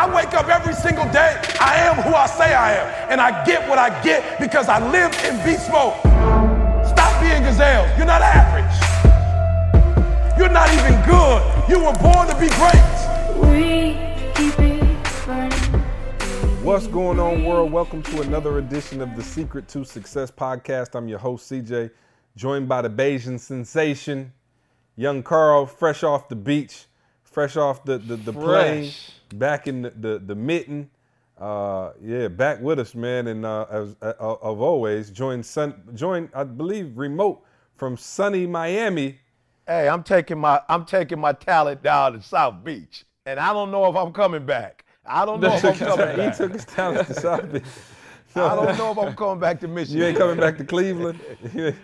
I wake up every single day. I am who I say I am. And I get what I get because I live in beast mode. Stop being gazelles. You're not average. You're not even good. You were born to be great. We keep it burning. What's going on, world? Welcome to another edition of the Secret to Success podcast. I'm your host, CJ, joined by the Barbadian sensation, young Carl, fresh off the beach, fresh off the, the, the plane, Fresh. Back in the, the, the mitten. Uh, yeah, back with us, man. And uh, as uh, of always, joined, sun, joined, I believe, remote from sunny Miami. Hey, I'm taking my I'm taking my talent down to South Beach, and I don't know if I'm coming back. I don't know if I'm coming he took his talent to South Beach. I don't know if I'm coming back to Michigan. You ain't coming back to Cleveland?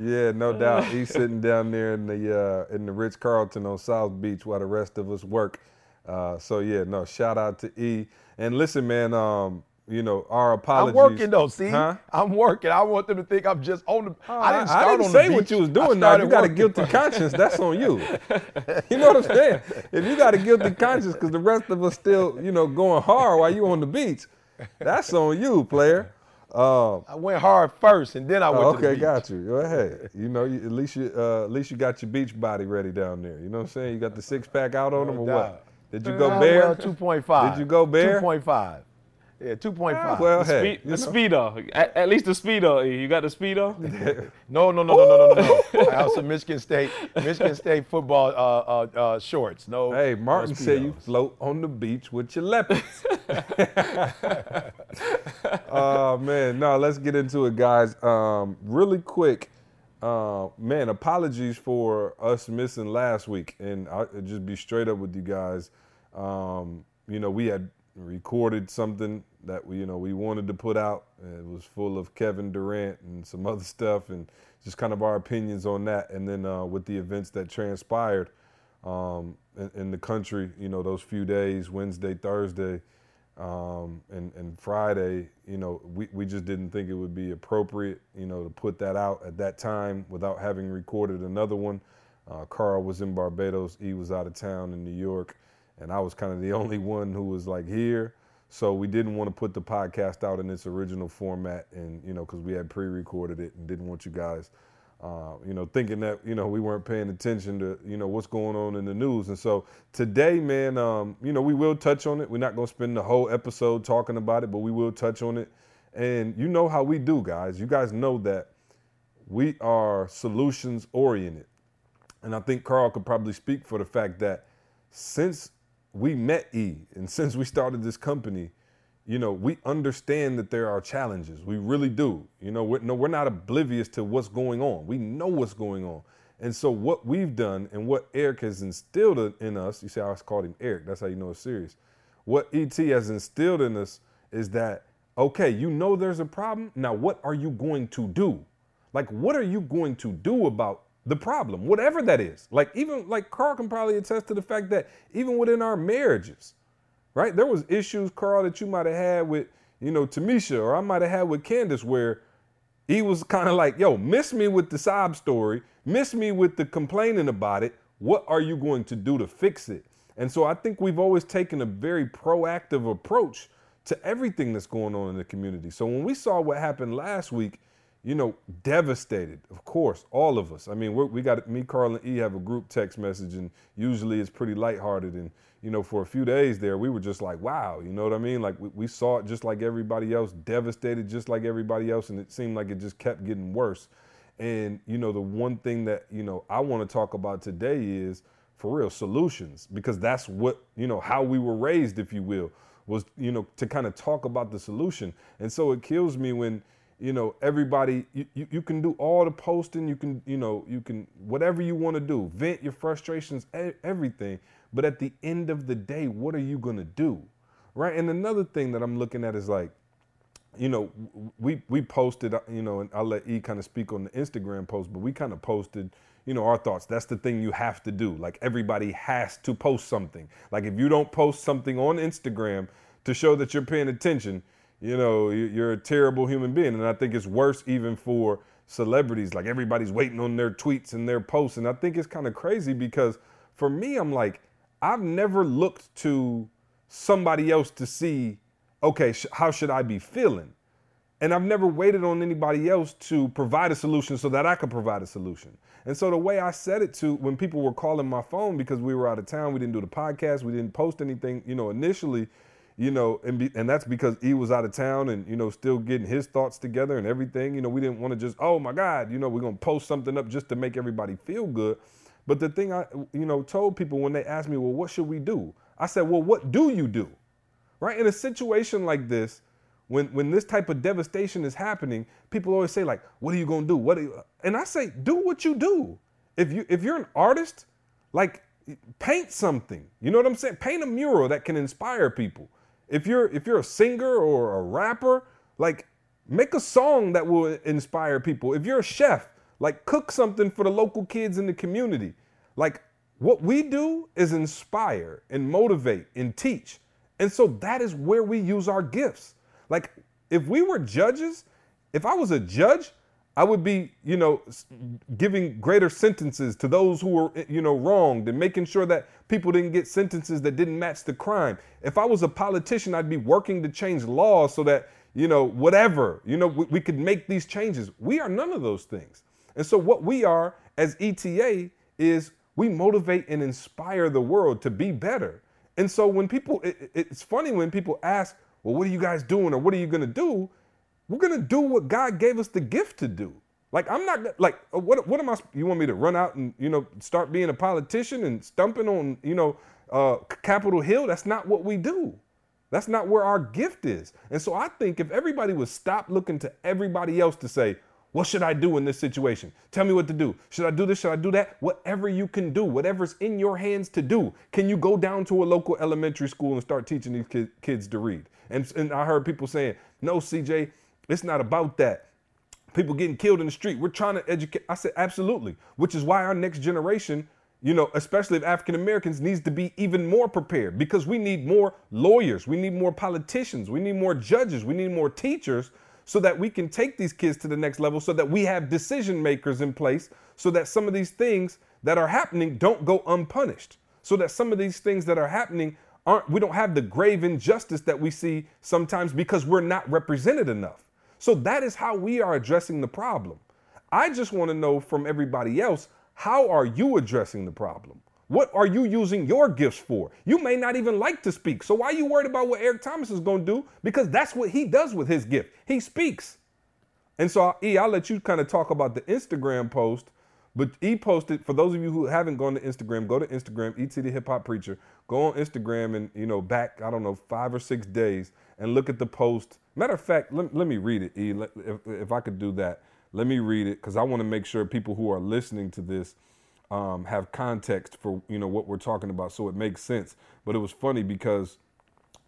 yeah, no doubt. He's sitting down there in the uh, in the Ritz Carlton on South Beach while the rest of us work. Uh, so yeah, no. Shout out to E. And listen, man. Um, you know our apologies. I'm working though. See, Huh? I'm working. I want them to think I'm just on the. Oh, I didn't start on say the what you was doing. Now you got a guilty conscience. That's on you. You know what I'm saying? If you got a guilty conscience because the rest of us still, you know, going hard while you on the beach, that's on you, player. Um, I went hard first, and then I went Oh, okay, got you. Go ahead. You know, you, at least you uh, at least you got your beach body ready down there. You know what I'm saying? You got the six pack out on them or doubt. what? Did you go bare? Well, 2.5. Did you go bare? 2.5. Yeah, 2.5. well, Speed, hey, the speedo. At, at least the speedo. You got the speedo? No, no, no, no, no, no, no, no. I have some Michigan State, Michigan State football uh, uh, uh, shorts. No. Hey, Martin no said you float on the beach with your leopards. Oh man, no, let's get into it, guys. Um, really quick, uh, man, apologies for us missing last week, and I'll just be straight up with you guys. Um, you know, we had recorded something that we, you know, we wanted to put out. It was full of Kevin Durant and some other stuff, and just kind of our opinions on that. And then uh, with the events that transpired um, in, in the country, you know, those few days, Wednesday, Thursday, um, and, and Friday, you know, we, we just didn't think it would be appropriate, you know, to put that out at that time without having recorded another one. Uh, Carl was in Barbados, he was out of town in New York, and I was kind of the only one who was like here. So we didn't want to put the podcast out in its original format, and you know, because we had pre-recorded it and didn't want you guys, uh, you know, thinking that you know we weren't paying attention to you know what's going on in the news. And so today, man, um, you know, we will touch on it. We're not going to spend the whole episode talking about it, but we will touch on it. And you know how we do, guys. You guys know that we are solutions oriented. And I think Carl could probably speak for the fact that since we met E and since we started this company, you know, we understand that there are challenges. We really do. You know, we're, no, we're not oblivious to what's going on. We know what's going on. And so what we've done and what Eric has instilled in us, you see I called him Eric, that's how you know it's serious. What ET has instilled in us is that, okay, you know there's a problem. Now, what are you going to do? Like, what are you going to do about the problem, whatever that is? Like, even like Carl can probably attest to the fact that even within our marriages, right? There was issues, Carl, that you might have had with, you know, Tamisha, or I might have had with Candace, where he was kind of like, yo, miss me with the sob story, miss me with the complaining about it. What are you going to do to fix it? And so I think we've always taken a very proactive approach to everything that's going on in the community. So when we saw what happened last week, you know, devastated, of course, all of us. I mean, we got me, Carl, and E have a group text message, and usually it's pretty lighthearted. And, you know, for a few days there, we were just like, wow, you know what I mean? Like, we, we saw it just like everybody else, devastated just like everybody else, and it seemed like it just kept getting worse. And, you know, the one thing that, you know, I want to talk about today is for real solutions, because that's what, you know, how we were raised, if you will, was, you know, to kind of talk about the solution. And so it kills me when, you know, everybody, you, you, you can do all the posting, you can, you know, you can, whatever you want to do, vent your frustrations, everything. But at the end of the day, what are you going to do? Right. And another thing that I'm looking at is like, you know, we we posted, uh, you know, and I'll let E kind of speak on the Instagram post, but we kind of posted, you know, our thoughts. That's the thing you have to do. Like everybody has to post something. Like if you don't post something on Instagram to show that you're paying attention, you know, you- you're a terrible human being. And I think it's worse even for celebrities. Like everybody's waiting on their tweets and their posts. And I think it's kind of crazy because for me, I'm like, I've never looked to somebody else to see, okay, sh- how should I be feeling? And I've never waited on anybody else to provide a solution so that I could provide a solution. And so the way I said it to when people were calling my phone because we were out of town, we didn't do the podcast, we didn't post anything, you know, initially, you know, and be, and that's because he was out of town and you know still getting his thoughts together and everything. You know, we didn't want to just, oh my God, you know, we're gonna post something up just to make everybody feel good. But the thing I, you know, told people when they asked me, well, what should we do? I said, well, what do you do? Right? In a situation like this, when when this type of devastation is happening, people always say like, "What are you gonna do?" What? And I say, do what you do. If you if you're an artist, like paint something. You know what I'm saying? Paint a mural that can inspire people. If you're if you're a singer or a rapper, like make a song that will inspire people. If you're a chef, like cook something for the local kids in the community. Like what we do is inspire and motivate and teach. And so that is where we use our gifts. Like if we were judges, if I was a judge, I would be, you know, giving greater sentences to those who were, you know, wronged and making sure that people didn't get sentences that didn't match the crime. If I was a politician, I'd be working to change laws so that, you know, whatever, you know, we, we could make these changes. We are none of those things. And so what we are as ETA is we motivate and inspire the world to be better. And so when people, it, it- it's funny when people ask, well, what are you guys doing or what are you going to do? We're going to do what God gave us the gift to do. Like, I'm not, like, uh, what, what am I, you want me to run out and, you know, start being a politician and stumping on, you know, uh, Capitol Hill? That's not what we do. That's not where our gift is. And so I think if everybody would stop looking to everybody else to say, what should I do in this situation? Tell me what to do. Should I do this? Should I do that? Whatever you can do, whatever's in your hands to do. Can you go down to a local elementary school and start teaching these kids to read? And, and I heard people saying, no, CJ, it's not about that people getting killed in the street. We're trying to educate. I said, absolutely. Which is why our next generation, you know, especially of African Americans, needs to be even more prepared because we need more lawyers, we need more politicians, we need more judges, we need more teachers so that we can take these kids to the next level so that we have decision makers in place so that some of these things that are happening don't go unpunished. So that some of these things that are happening aren't, we don't have the grave injustice that we see sometimes because we're not represented enough. So that is how we are addressing the problem. I just want to know from everybody else, how are you addressing the problem? What are you using your gifts for? You may not even like to speak. So why are you worried about what Eric Thomas is going to do? Because that's what he does with his gift. He speaks. And so, E, I'll let you kind of talk about the Instagram post. But he posted, for those of you who haven't gone to Instagram, go to Instagram, ET the Hip Hop Preacher. Go on Instagram and, you know, back, I don't know, five or six days and look at the post. Matter of fact, let, let me read it, E, if, if I could do that. Let me read it because I want to make sure people who are listening to this um, have context for, you know, what we're talking about so it makes sense. But it was funny because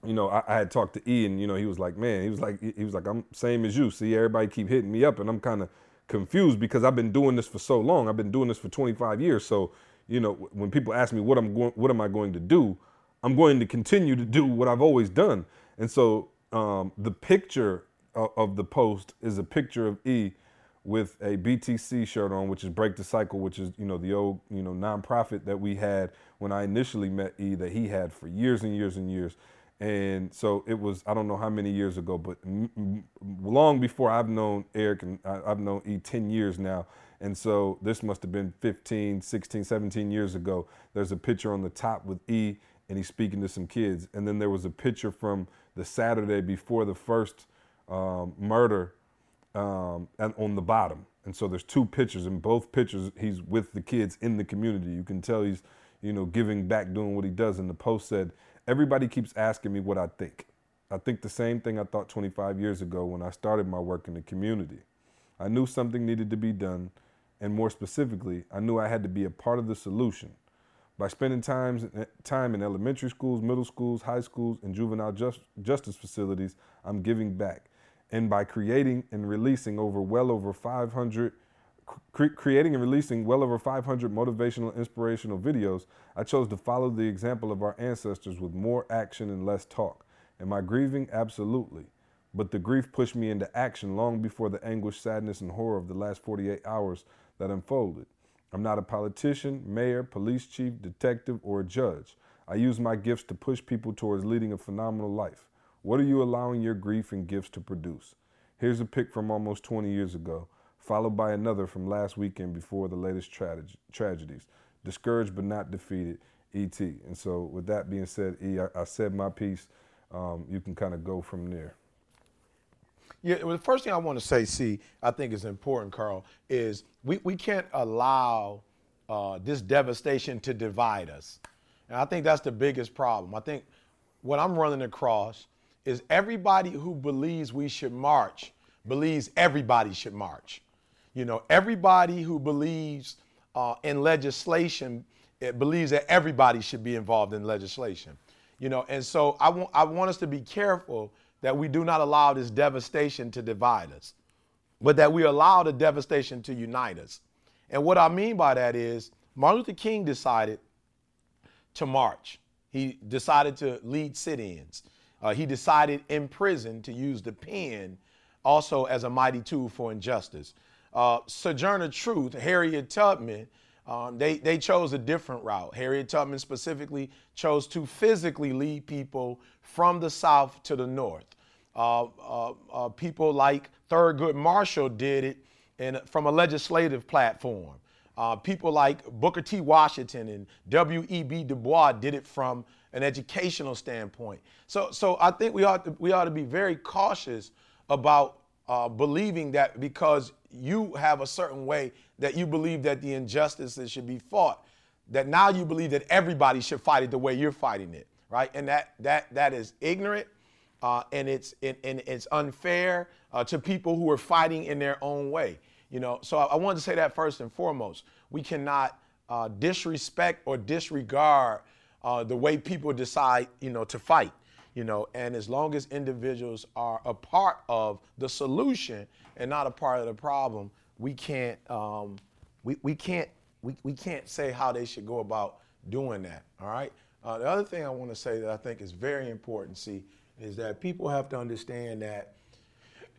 you know, I, I had talked to E, and you know, he was like, "Man, he was like, he was like, I'm same as you. See, everybody keep hitting me up, and I'm kind of confused because I've been doing this for so long. I've been doing this for 25 years. So, you know, when people ask me what I'm going, what am I going to do, I'm going to continue to do what I've always done. And so, um, the picture of, of the post is a picture of E with a BTC shirt on, which is Break the Cycle, which is you know the old you know nonprofit that we had when I initially met E that he had for years and years and years. And so it was I don't know how many years ago, but long before I've known Eric and I- I've known E 10 years now. And so this must have been 15, 16, 17 years ago. There's a picture on the top with E and he's speaking to some kids. And then there was a picture from the Saturday before the first um, murder um, and on the bottom. And so there's two pictures. and both pictures, he's with the kids in the community. You can tell he's, you know, giving back, doing what he does. And the post said, "Everybody keeps asking me what I think. I think the same thing I thought 25 years ago when I started my work in the community. I knew something needed to be done, and more specifically, I knew I had to be a part of the solution. By spending times, time in elementary schools, middle schools, high schools, and juvenile just, justice facilities, I'm giving back. And by creating and releasing over well over 500, cre- creating and releasing well over 500 motivational, inspirational videos, I chose to follow the example of our ancestors with more action and less talk. Am I grieving? Absolutely. But the grief pushed me into action long before the anguish, sadness, and horror of the last 48 hours that unfolded. I'm not a politician, mayor, police chief, detective, or a judge. I use my gifts to push people towards leading a phenomenal life. What are you allowing your grief and gifts to produce? Here's a pic from almost 20 years ago, followed by another from last weekend before the latest trage- tragedies. Discouraged but not defeated, ET. And so, with that being said, E, I, I said my piece. Um, you can kind of go from there. Yeah, well, the first thing I want to say, see, I think is important, Carl, is we, we can't allow uh, this devastation to divide us. And I think that's the biggest problem. I think what I'm running across is everybody who believes we should march believes everybody should march. You know, everybody who believes uh, in legislation it believes that everybody should be involved in legislation. You know, and so I want I want us to be careful that we do not allow this devastation to divide us, but that we allow the devastation to unite us. And what I mean by that is Martin Luther King decided to march. He decided to lead sit-ins. Uh, he decided in prison to use the pen also as a mighty tool for injustice. Uh, Sojourner Truth, Harriet Tubman, um, they, they chose a different route. Harriet Tubman specifically chose to physically lead people from the South to the North. Uh, uh, uh, people like Thurgood Marshall did it in, from a legislative platform. Uh, people like Booker T. Washington and W.E.B. Du Bois did it from an educational standpoint. So, so I think we ought to, we ought to be very cautious about uh, believing that because you have a certain way that you believe that the injustices should be fought, that now you believe that everybody should fight it the way you're fighting it, right? And that that that is ignorant, uh, and it's and, and it's unfair uh, to people who are fighting in their own way. You know, so I, I wanted to say that first and foremost. We cannot uh, disrespect or disregard uh, the way people decide, you know, to fight you know and as long as individuals are a part of the solution and not a part of the problem we can't um, we, we can't we, we can't say how they should go about doing that all right? Uh, the other thing i want to say that i think is very important see is that people have to understand that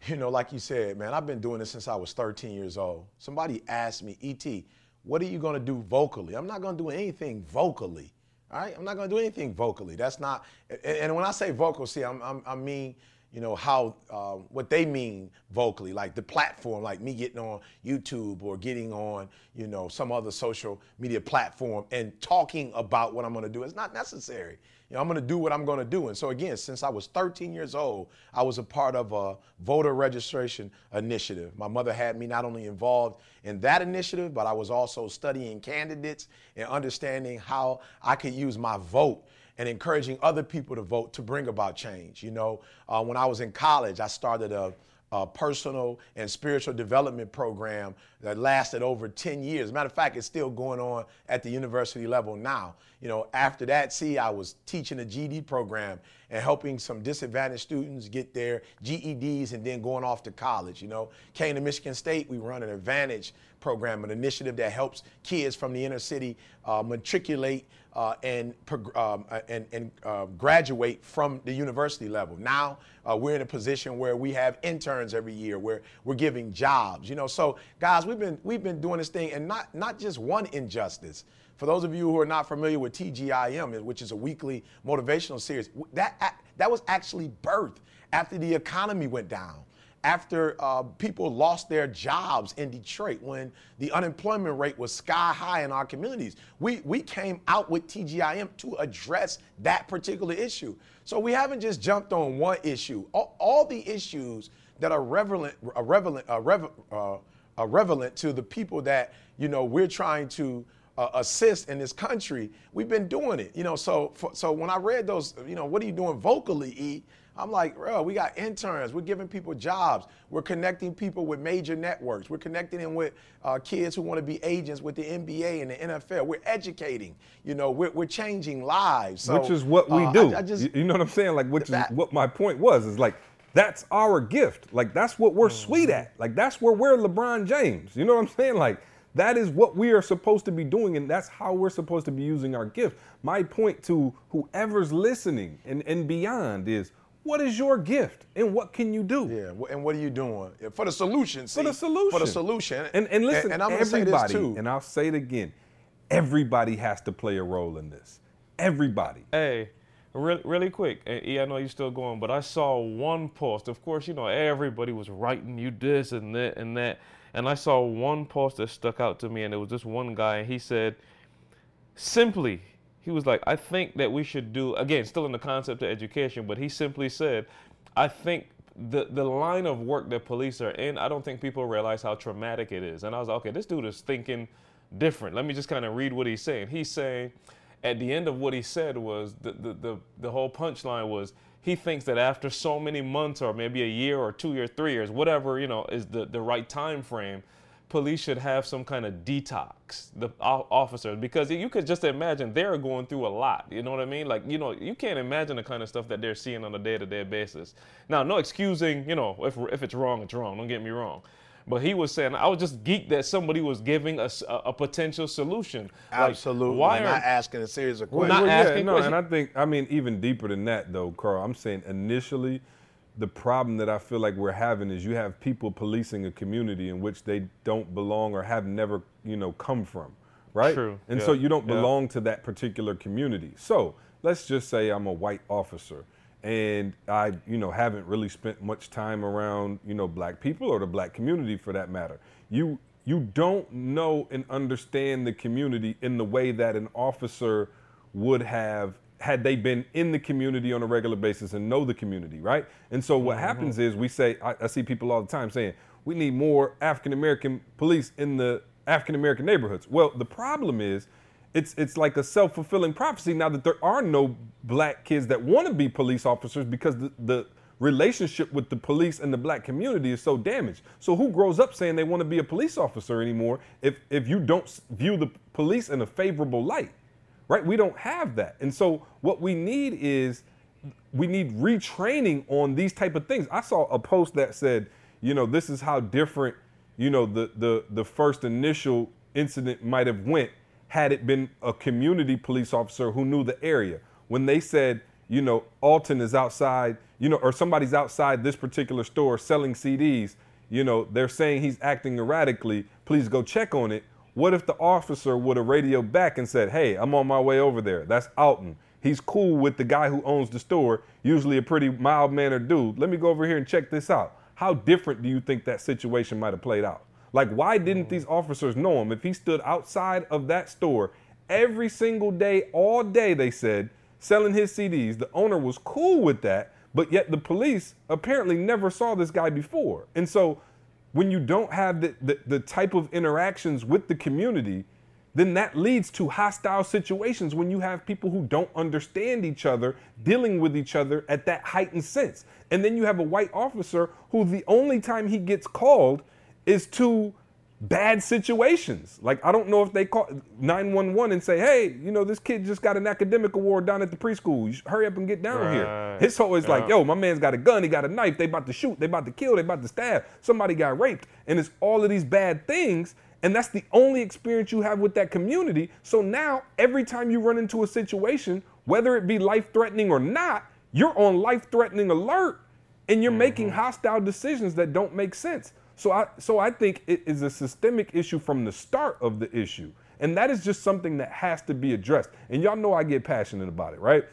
you know like you said man i've been doing this since i was 13 years old. Somebody asked me et what are you going to do vocally? I'm not going to do anything vocally all right, I'm not going to do anything vocally. That's not. And when I say vocal, see, I'm, I'm, i mean, you know, how uh, what they mean vocally, like the platform, like me getting on YouTube or getting on, you know, some other social media platform and talking about what I'm going to do. It's not necessary. You know, I'm going to do what I'm going to do. And so again, since I was 13 years old, I was a part of a voter registration initiative. My mother had me not only involved in that initiative, but I was also studying candidates and understanding how I could use my vote and encouraging other people to vote to bring about change. You know, uh, when I was in college, I started a uh, personal and spiritual development program that lasted over 10 years. Matter of fact, it's still going on at the university level now. You know, after that, see, I was teaching a GED program and helping some disadvantaged students get their GEDs and then going off to college. You know, came to Michigan State, we run an Advantage program, an initiative that helps kids from the inner city uh, matriculate uh, and, um, uh, and, and uh, graduate from the university level. Now uh, we're in a position where we have interns every year, where we're giving jobs. You know, so guys, we've been we've been doing this thing, and not not just one injustice. For those of you who are not familiar with TGIM, which is a weekly motivational series, that that was actually birthed after the economy went down after uh, people lost their jobs in Detroit when the unemployment rate was sky high in our communities. We, we came out with TGIM to address that particular issue. So we haven't just jumped on one issue. All, all the issues that are relevant, relevant, uh, uh, relevant to the people that you know we're trying to uh, assist in this country, we've been doing it. You know, so for, so when I read those, you know, what are you doing vocally, E? I'm like, bro, we got interns. We're giving people jobs. We're connecting people with major networks. We're connecting them with uh, kids who want to be agents with the NBA and the NFL. We're educating. You know, we're, we're changing lives. So, which is what we uh, do. I, I just, you know what I'm saying? Like, which that, is what my point was. Is like, that's our gift. Like, that's what we're mm-hmm. sweet at. Like, that's where we're LeBron James. You know what I'm saying? Like, that is what we are supposed to be doing, and that's how we're supposed to be using our gift. My point to whoever's listening and, and beyond is what is your gift and what can you do? Yeah, and what are you doing for the solution? See, for the solution. For the solution. And, and listen, and, and I'm everybody, say this too. and I'll say it again, everybody has to play a role in this. everybody. Hey, really, really quick. And E, I know you're still going, but I saw one post. Of course, you know everybody was writing you this and that and that, and I saw one post that stuck out to me, and it was this one guy, and he said, simply, he was like, I think that we should do again, still in the concept of education, but he simply said, I think the the line of work that police are in, I don't think people realize how traumatic it is. And I was like, okay, this dude is thinking different. Let me just kind of read what he's saying. He's saying at the end of what he said was the the the, the whole punchline was he thinks that after so many months or maybe a year or two years, three years, whatever, you know, is the, the right time frame, police should have some kind of detox, the o- officers, because you could just imagine they're going through a lot. You know what I mean? Like, you know, you can't imagine the kind of stuff that they're seeing on a day-to-day basis. Now, no excusing, you know, if, if it's wrong, it's wrong. Don't get me wrong. But he was saying, I was just geeked that somebody was giving us a, a potential solution. Like, Absolutely. why We're are not asking a series of questions? Well, questions. not yeah, asking no, questions. and I think I mean even deeper than that though, Carl. I'm saying initially, the problem that I feel like we're having is you have people policing a community in which they don't belong or have never, you know, come from, right? True, And yeah, so you don't yeah. belong to that particular community. So let's just say I'm a white officer and I, you know, haven't really spent much time around, you know, black people or the black community for that matter. You you don't know and understand the community in the way that an officer would have had they been in the community on a regular basis and know the community, right? And so what mm-hmm. happens is we say, I, I see people all the time saying, we need more African American police in the African American neighborhoods. Well, the problem is it's it's like a self-fulfilling prophecy now that there are no black kids that want to be police officers because the, the relationship with the police and the black community is so damaged. So who grows up saying they want to be a police officer anymore if if you don't view the police in a favorable light? Right? We don't have that. And so what we need is we need retraining on these type of things. I saw a post that said, you know, this is how different, you know, the the the first initial incident might have went had it been a community police officer who knew the area. When they said, you know, Alton is outside, you know, or somebody's outside this particular store selling CDs, you know, they're saying he's acting erratically, please go check on it. What if the officer would have radioed back and said, hey, I'm on my way over there. That's Alton. He's cool with the guy who owns the store, usually a pretty mild mannered dude. Let me go over here and check this out. How different do you think that situation might have played out? Like, why didn't these officers know him? If he stood outside of that store every single day, all day, they said, selling his CDs, the owner was cool with that, but yet the police apparently never saw this guy before. And so, when you don't have the, the, the type of interactions with the community, then that leads to hostile situations when you have people who don't understand each other dealing with each other at that heightened sense. And then you have a white officer who the only time he gets called is to bad situations. Like I don't know if they call 911 and say, "Hey, you know, this kid just got an academic award down at the preschool. You hurry up and get down here." It's always is like, "Yo, my man's got a gun, he got a knife, they about to shoot, they about to kill, they about to stab, somebody got raped." And it's all of these bad things, and that's the only experience you have with that community. So now every time you run into a situation, whether it be life-threatening or not, you're on life-threatening alert and you're making mm-hmm. hostile decisions that don't make sense. So I so I think it is a systemic issue from the start of the issue. And that is just something that has to be addressed. And y'all know I get passionate about it, right?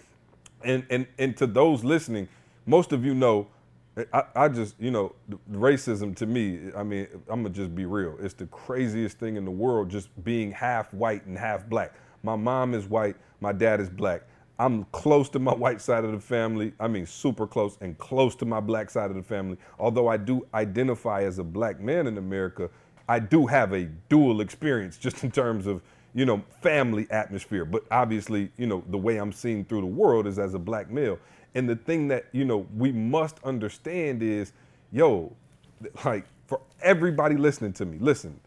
And and and to those listening, most of you know I, I just, you know, racism to me, I mean, I'm gonna just be real. It's the craziest thing in the world, just being half white and half black. My mom is white, my dad is black. I'm close to my white side of the family. I mean, super close and close to my black side of the family. Although I do identify as a black man in America, I do have a dual experience just in terms of, you know, family atmosphere. But obviously, you know, the way I'm seen through the world is as a black male. And the thing that, you know, we must understand is, yo, like for everybody listening to me, listen,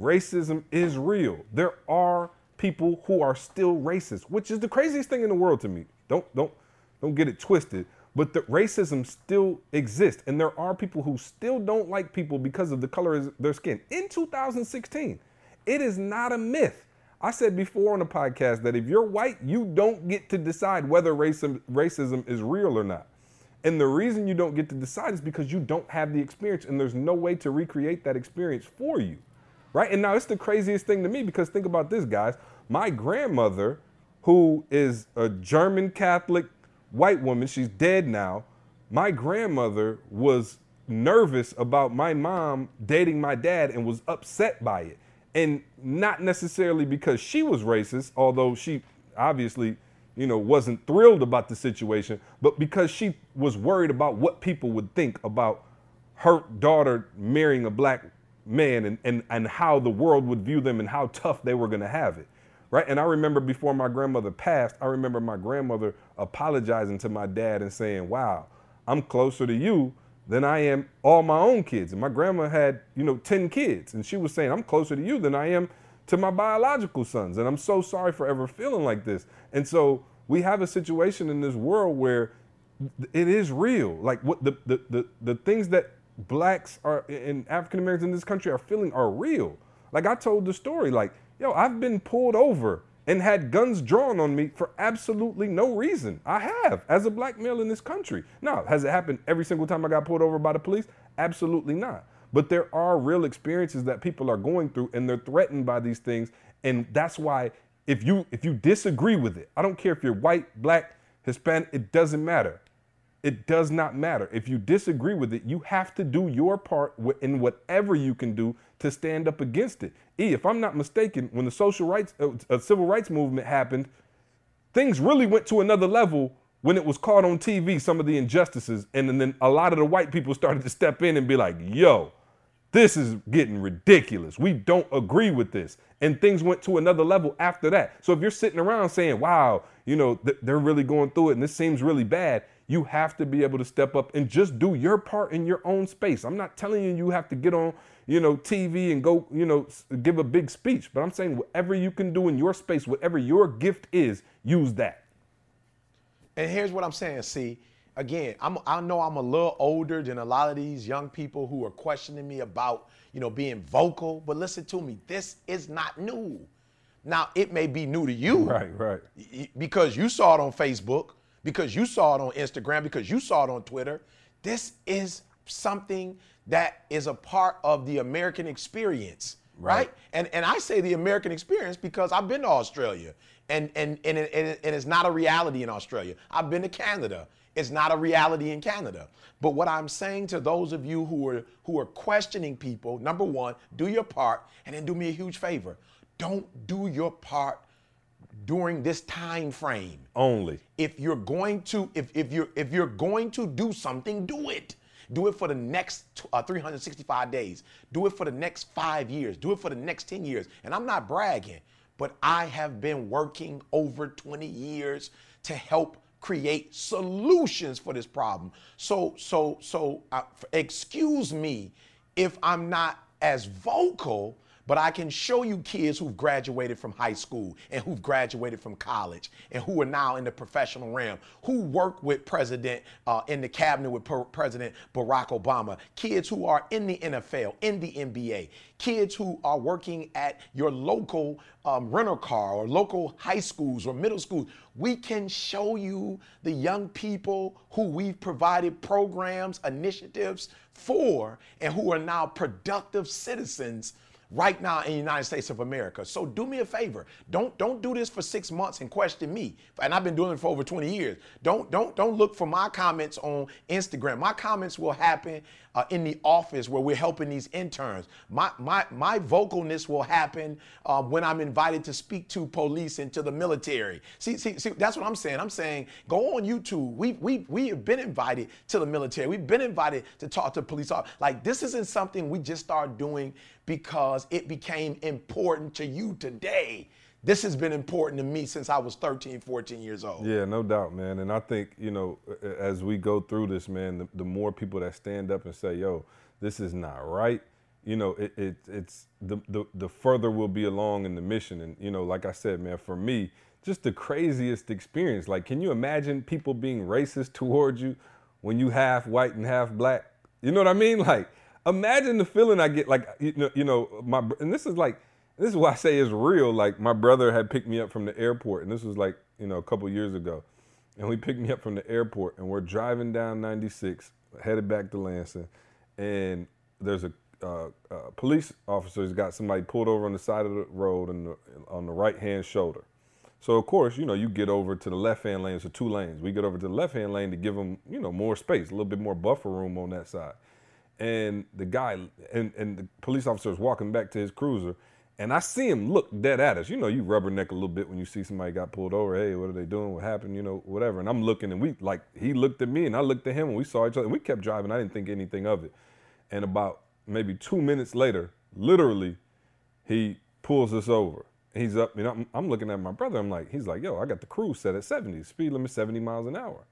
racism is real. There are people who are still racist, which is the craziest thing in the world to me. Don't don't don't get it twisted. But the racism still exists, and there are people who still don't like people because of the color of their skin. In 2016, it is not a myth. I said before on the podcast that if you're white, you don't get to decide whether racism, racism is real or not. And the reason you don't get to decide is because you don't have the experience, and there's no way to recreate that experience for you right? And now it's the craziest thing to me because think about this, guys. My grandmother who is a German Catholic white woman. She's dead now. My grandmother was nervous about my mom dating my dad and was upset by it. And not necessarily because she was racist, although she obviously, you know, wasn't thrilled about the situation, but because she was worried about what people would think about her daughter marrying a black man and, and, and how the world would view them and how tough they were going to have it. Right. And I remember before my grandmother passed, I remember my grandmother apologizing to my dad and saying, Wow, I'm closer to you than I am all my own kids. And my grandma had, you know, 10 kids. And she was saying, I'm closer to you than I am to my biological sons. And I'm so sorry for ever feeling like this. And so we have a situation in this world where it is real. Like what the, the, the, the things that blacks are and African Americans in this country are feeling are real. Like I told the story, like, yo, I've been pulled over and had guns drawn on me for absolutely no reason. I have, as a black male in this country. Now, has it happened every single time I got pulled over by the police? Absolutely not. But there are real experiences that people are going through and they're threatened by these things. And that's why if you if you disagree with it, I don't care if you're white, black, Hispanic, it doesn't matter. It does not matter. If you disagree with it, you have to do your part in whatever you can do to stand up against it. E, if I'm not mistaken, when the social rights, uh, uh, civil rights movement happened, things really went to another level when it was caught on TV, some of the injustices, and then a lot of the white people started to step in and be like, yo, this is getting ridiculous. We don't agree with this. And things went to another level after that. So if you're sitting around saying, wow, you know, th- they're really going through it and this seems really bad, you have to be able to step up and just do your part in your own space. I'm not telling you you have to get on, you know, TV and go, you know, give a big speech, but I'm saying whatever you can do in your space, whatever your gift is, use that. And here's what I'm saying, see, again, I'm, I know I'm a little older than a lot of these young people who are questioning me about, you know, being vocal, but listen to me, this is not new. Now, it may be new to you. Right, right. Because you saw it on Facebook, because you saw it on Instagram, because you saw it on Twitter. This is something that is a part of the American experience, right? right? And and I say the American experience because I've been to Australia, and and and, and, and it's not a reality in Australia. I've been to Canada. It's not a reality in Canada. But what I'm saying to those of you who are who are questioning people, number one, do your part, and then do me a huge favor. Don't do your part during this time frame. Only. If you're going to if, if you're if you're going to do something do it. Do it for the next uh, 365 days. Do it for the next five years. Do it for the next 10 years. And i'm not bragging but i have been working over 20 years to help create solutions for this problem. So so so uh, excuse me if i'm not as vocal but I can show you kids who've graduated from high school and who've graduated from college and who are now in the professional realm, who work with President uh, in the cabinet with President Barack Obama, kids who are in the NFL, in the NBA, kids who are working at your local um, rental car or local high schools or middle schools. We can show you the young people who we've provided programs, initiatives for, and who are now productive citizens right now in the United States of America. So do me a favor. Don't don't do this for six months and question me. And I've been doing it for over 20 years. Don't don't don't look for my comments on Instagram. My comments will happen uh, in the office where we're helping these interns. My my my vocalness will happen uh, when I'm invited to speak to police and to the military. See see see that's what I'm saying. I'm saying go on YouTube. We we we have been invited to the military. We've been invited to talk to police officers. Like this isn't something we just started doing because it became important to you today. This has been important to me since I was 13, 14 years old. Yeah, no doubt, man. And I think, you know, as we go through this, man, the, the more people that stand up and say, yo, this is not right, you know, it, it, it's the, the, the further we'll be along in the mission. And, you know, like I said, man, for me, just the craziest experience. Like, can you imagine people being racist towards you when you half white and half black? You know what I mean? Like, imagine the feeling I get. Like you know, you know, my and this is like this is what I say is real. Like my brother had picked me up from the airport, and this was like you know a couple years ago, and he picked me up from the airport, and we're driving down 96, headed back to Lansing, and there's a uh, uh, police officer's got somebody pulled over on the side of the road and on the right hand shoulder. So of course, you know, you get over to the left hand lane. So two lanes. We get over to the left hand lane to give them, you know, more space, a little bit more buffer room on that side. And the guy and and the police officer is walking back to his cruiser, and I see him look dead at us. You know, you rubberneck a little bit when you see somebody got pulled over. Hey, what are they doing? What happened? You know, whatever. And I'm looking, and we like he looked at me, and I looked at him, and we saw each other. And we kept driving. I didn't think anything of it. And about maybe two minutes later, literally, he pulls us over. He's up, you know, I'm, I'm looking at my brother. I'm like, he's like, yo, I got the cruise set at 70, speed limit 70 miles an hour.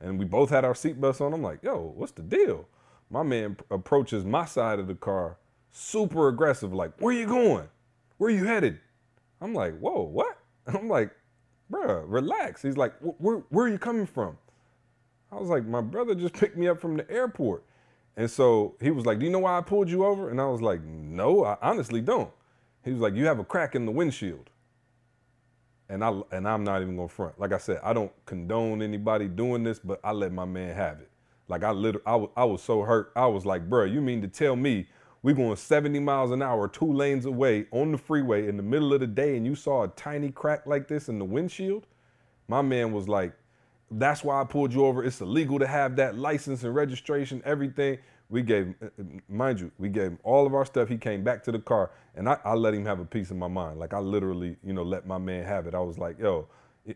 And we both had our seatbelts on. I'm like, yo, what's the deal? My man approaches my side of the car, super aggressive, like, where you going? Where you headed? I'm like, whoa, what? I'm like, bruh, relax. He's like, where, where are you coming from? I was like, my brother just picked me up from the airport. And so he was like, Do you know why I pulled you over? And I was like, No, I honestly don't. He was like, You have a crack in the windshield. And I and I'm not even gonna front. Like I said, I don't condone anybody doing this, but I let my man have it. Like I literally, I was, I was so hurt. I was like, bro, you mean to tell me we going 70 miles an hour, two lanes away on the freeway in the middle of the day, and you saw a tiny crack like this in the windshield? My man was like, that's why I pulled you over. It's illegal to have that license and registration, everything. We gave, uh, mind you, we gave him all of our stuff. He came back to the car, and I, I let him have a piece of my mind. Like I literally, you know, let my man have it. I was like, yo,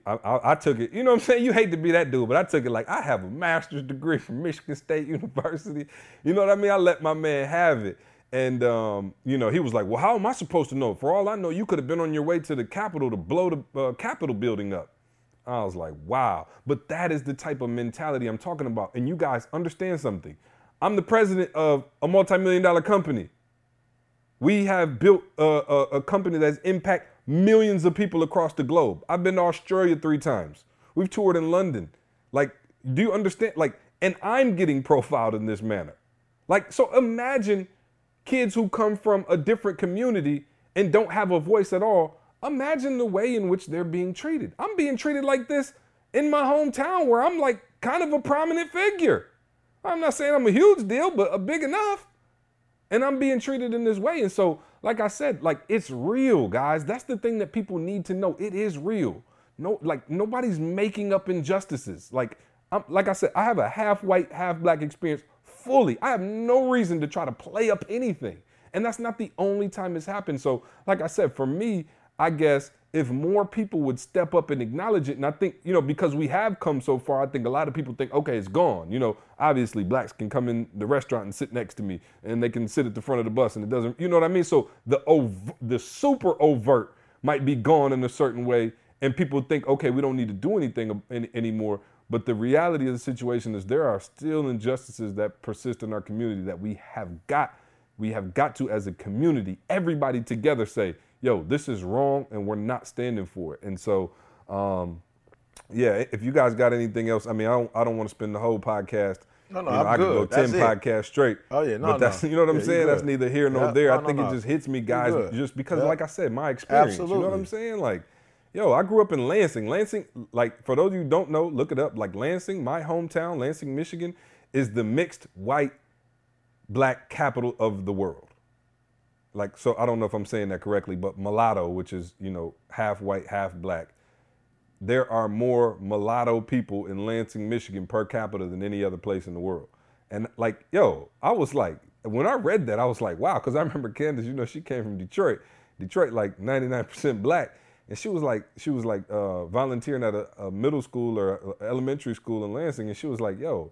I, I, I took it. You know what I'm saying? You hate to be that dude, but I took it like I have a master's degree from Michigan State University. You know what I mean? I let my man have it. And um, you know, he was like, "Well, how am I supposed to know? For all I know, you could have been on your way to the Capitol to blow the uh, Capitol building up." I was like, wow. But that is the type of mentality I'm talking about. And you guys understand something. I'm the president of a multi million dollar company. We have built a, a, a company that's impact millions of people across the globe. I've been to Australia three times. We've toured in London. Like, do you understand? Like, and I'm getting profiled in this manner. Like, so imagine kids who come from a different community and don't have a voice at all. Imagine the way in which they're being treated. I'm being treated like this in my hometown where I'm like kind of a prominent figure. I'm not saying I'm a huge deal, but a big enough. And I'm being treated in this way. And so, like I said, like it's real, guys. That's the thing that people need to know. It is real. No, like nobody's making up injustices. Like, I'm, like I said, I have a half white, half black experience fully. I have no reason to try to play up anything. And that's not the only time it's happened. So, like I said, for me, I guess if more people would step up and acknowledge it, and I think, you know, because we have come so far, I think a lot of people think, okay, it's gone. You know, obviously blacks can come in the restaurant and sit next to me and they can sit at the front of the bus and it doesn't, you know what I mean? So the ov- the super overt might be gone in a certain way and people think, okay, we don't need to do anything any, anymore. But the reality of the situation is there are still injustices that persist in our community that we have got, we have got to as a community, everybody together say, yo, this is wrong and we're not standing for it. And so, um, yeah, if you guys got anything else, I mean, I don't, I don't want to spend the whole podcast. No, no, you know, I could go 10 That's podcasts straight. Oh, yeah, no, but that's, no. you know what I'm Yeah, saying? That's neither here nor Yeah, there. no, I think no. it just hits me, guys, just because, like I said, my experience. Absolutely. You know what I'm saying? Like, yo, I grew up in Lansing. Lansing, like, for those of you who don't know, look it up. Like, Lansing, my hometown, Lansing, Michigan, is the mixed white black capital of the world. Like, so I don't know if I'm saying that correctly, but mulatto, which is, you know, half white, half black, there are more mulatto people in Lansing, Michigan per capita than any other place in the world. And like, yo, I was like, when I read that, I was like, wow, because I remember Candace, you know, she came from Detroit. Detroit, like 99% black. And she was like, she was like uh, volunteering at a, a middle school or elementary school in Lansing. And she was like, yo,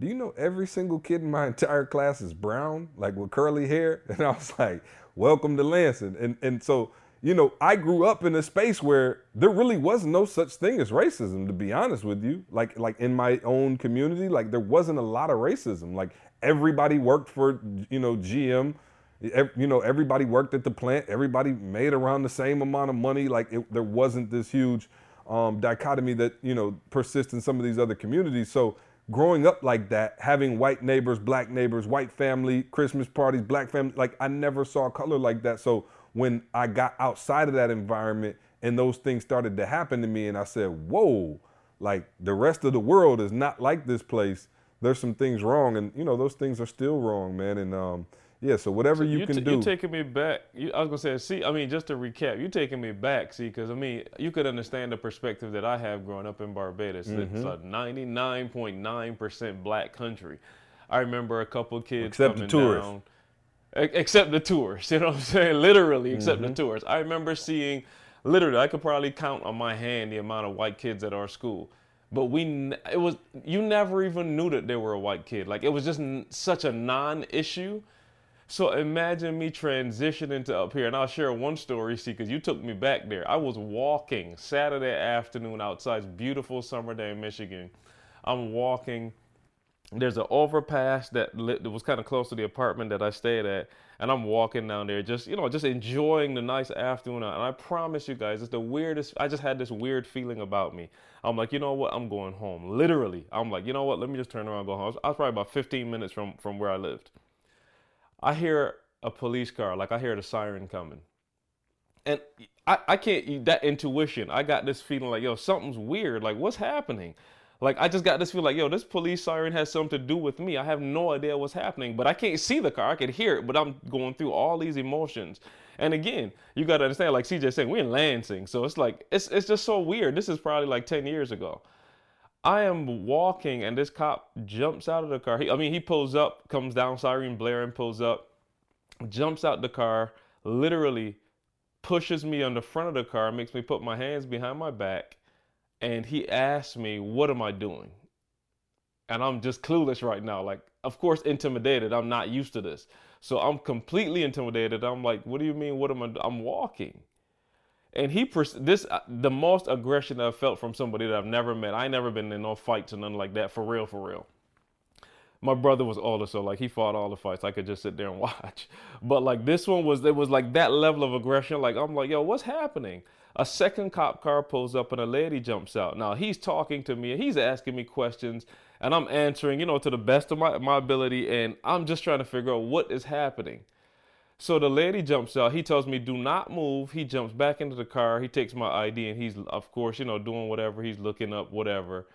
do you know every single kid in my entire class is brown, like with curly hair? And I was like, welcome to Lansing. And, and so, you know, I grew up in a space where there really was no such thing as racism, to be honest with you. Like, like in my own community, like there wasn't a lot of racism. Like everybody worked for, you know, GM. You know, everybody worked at the plant. Everybody made around the same amount of money. Like it, there wasn't this huge um, dichotomy that you know persists in some of these other communities. So growing up like that, having white neighbors, black neighbors, white family, Christmas parties, black family, like I never saw color like that. So when I got outside of that environment and those things started to happen to me, and I said, "Whoa!" Like the rest of the world is not like this place. There's some things wrong, and you know those things are still wrong, man. And um, Yeah, so whatever you, you can t- do. You're taking me back. You, I was gonna say, see, I mean, just to recap, you're taking me back, see, because I mean, you could understand the perspective that I have growing up in Barbados. It's Mm-hmm. a 99.9% black country. I remember a couple kids Except the tourists. down, except the tourists. You know what I'm saying? Literally, except Mm-hmm. the tourists. I remember seeing, literally, I could probably count on my hand the amount of white kids at our school. But we, it was you never even knew that they were a white kid. Like it was just n- such a non-issue. So imagine me transitioning to up here, and I'll share one story, see, because you took me back there. I was walking Saturday afternoon outside, beautiful summer day in Michigan. I'm walking. There's an overpass that, lit, was kind of close to the apartment that I stayed at, and I'm walking down there, just you know, just enjoying the nice afternoon. And I promise you guys, it's the weirdest. I just had this weird feeling about me. I'm like, you know what? I'm going home. Literally, I'm like, you know what? Let me just turn around and go home. I was, I was probably about 15 minutes from from where I lived. I hear a police car, like I hear the siren coming. And I, I can't, that intuition, I got this feeling like, yo, something's weird. Like, what's happening? Like, I just got this feeling like, yo, this police siren has something to do with me. I have no idea what's happening, but I can't see the car. I can hear it, but I'm going through all these emotions. And again, you got to understand, like CJ saying, we're in Lansing. So it's like, it's, it's just so weird. This is probably like 10 years ago. I am walking and this cop jumps out of the car. He, I mean, he pulls up, comes down, siren blaring, pulls up, jumps out the car, literally pushes me on the front of the car, makes me put my hands behind my back, and he asks me, What am I doing? And I'm just clueless right now. Like, of course, intimidated. I'm not used to this. So I'm completely intimidated. I'm like, What do you mean? What am I? I'm walking and he this uh, the most aggression I've felt from somebody that I've never met. I ain't never been in no fights or nothing like that for real, for real. My brother was older, so like he fought all the fights. I could just sit there and watch. But like this one was, it was like that level of aggression. Like I'm like, yo, what's happening? A second cop car pulls up and a lady jumps out. Now he's talking to me and he's asking me questions and I'm answering, you know, to the best of my, my ability. And I'm just trying to figure out what is happening. So the lady jumps out. He tells me, "Do not move." He jumps back into the car. He takes my ID, and he's, of course, you know, doing whatever. He's looking up whatever.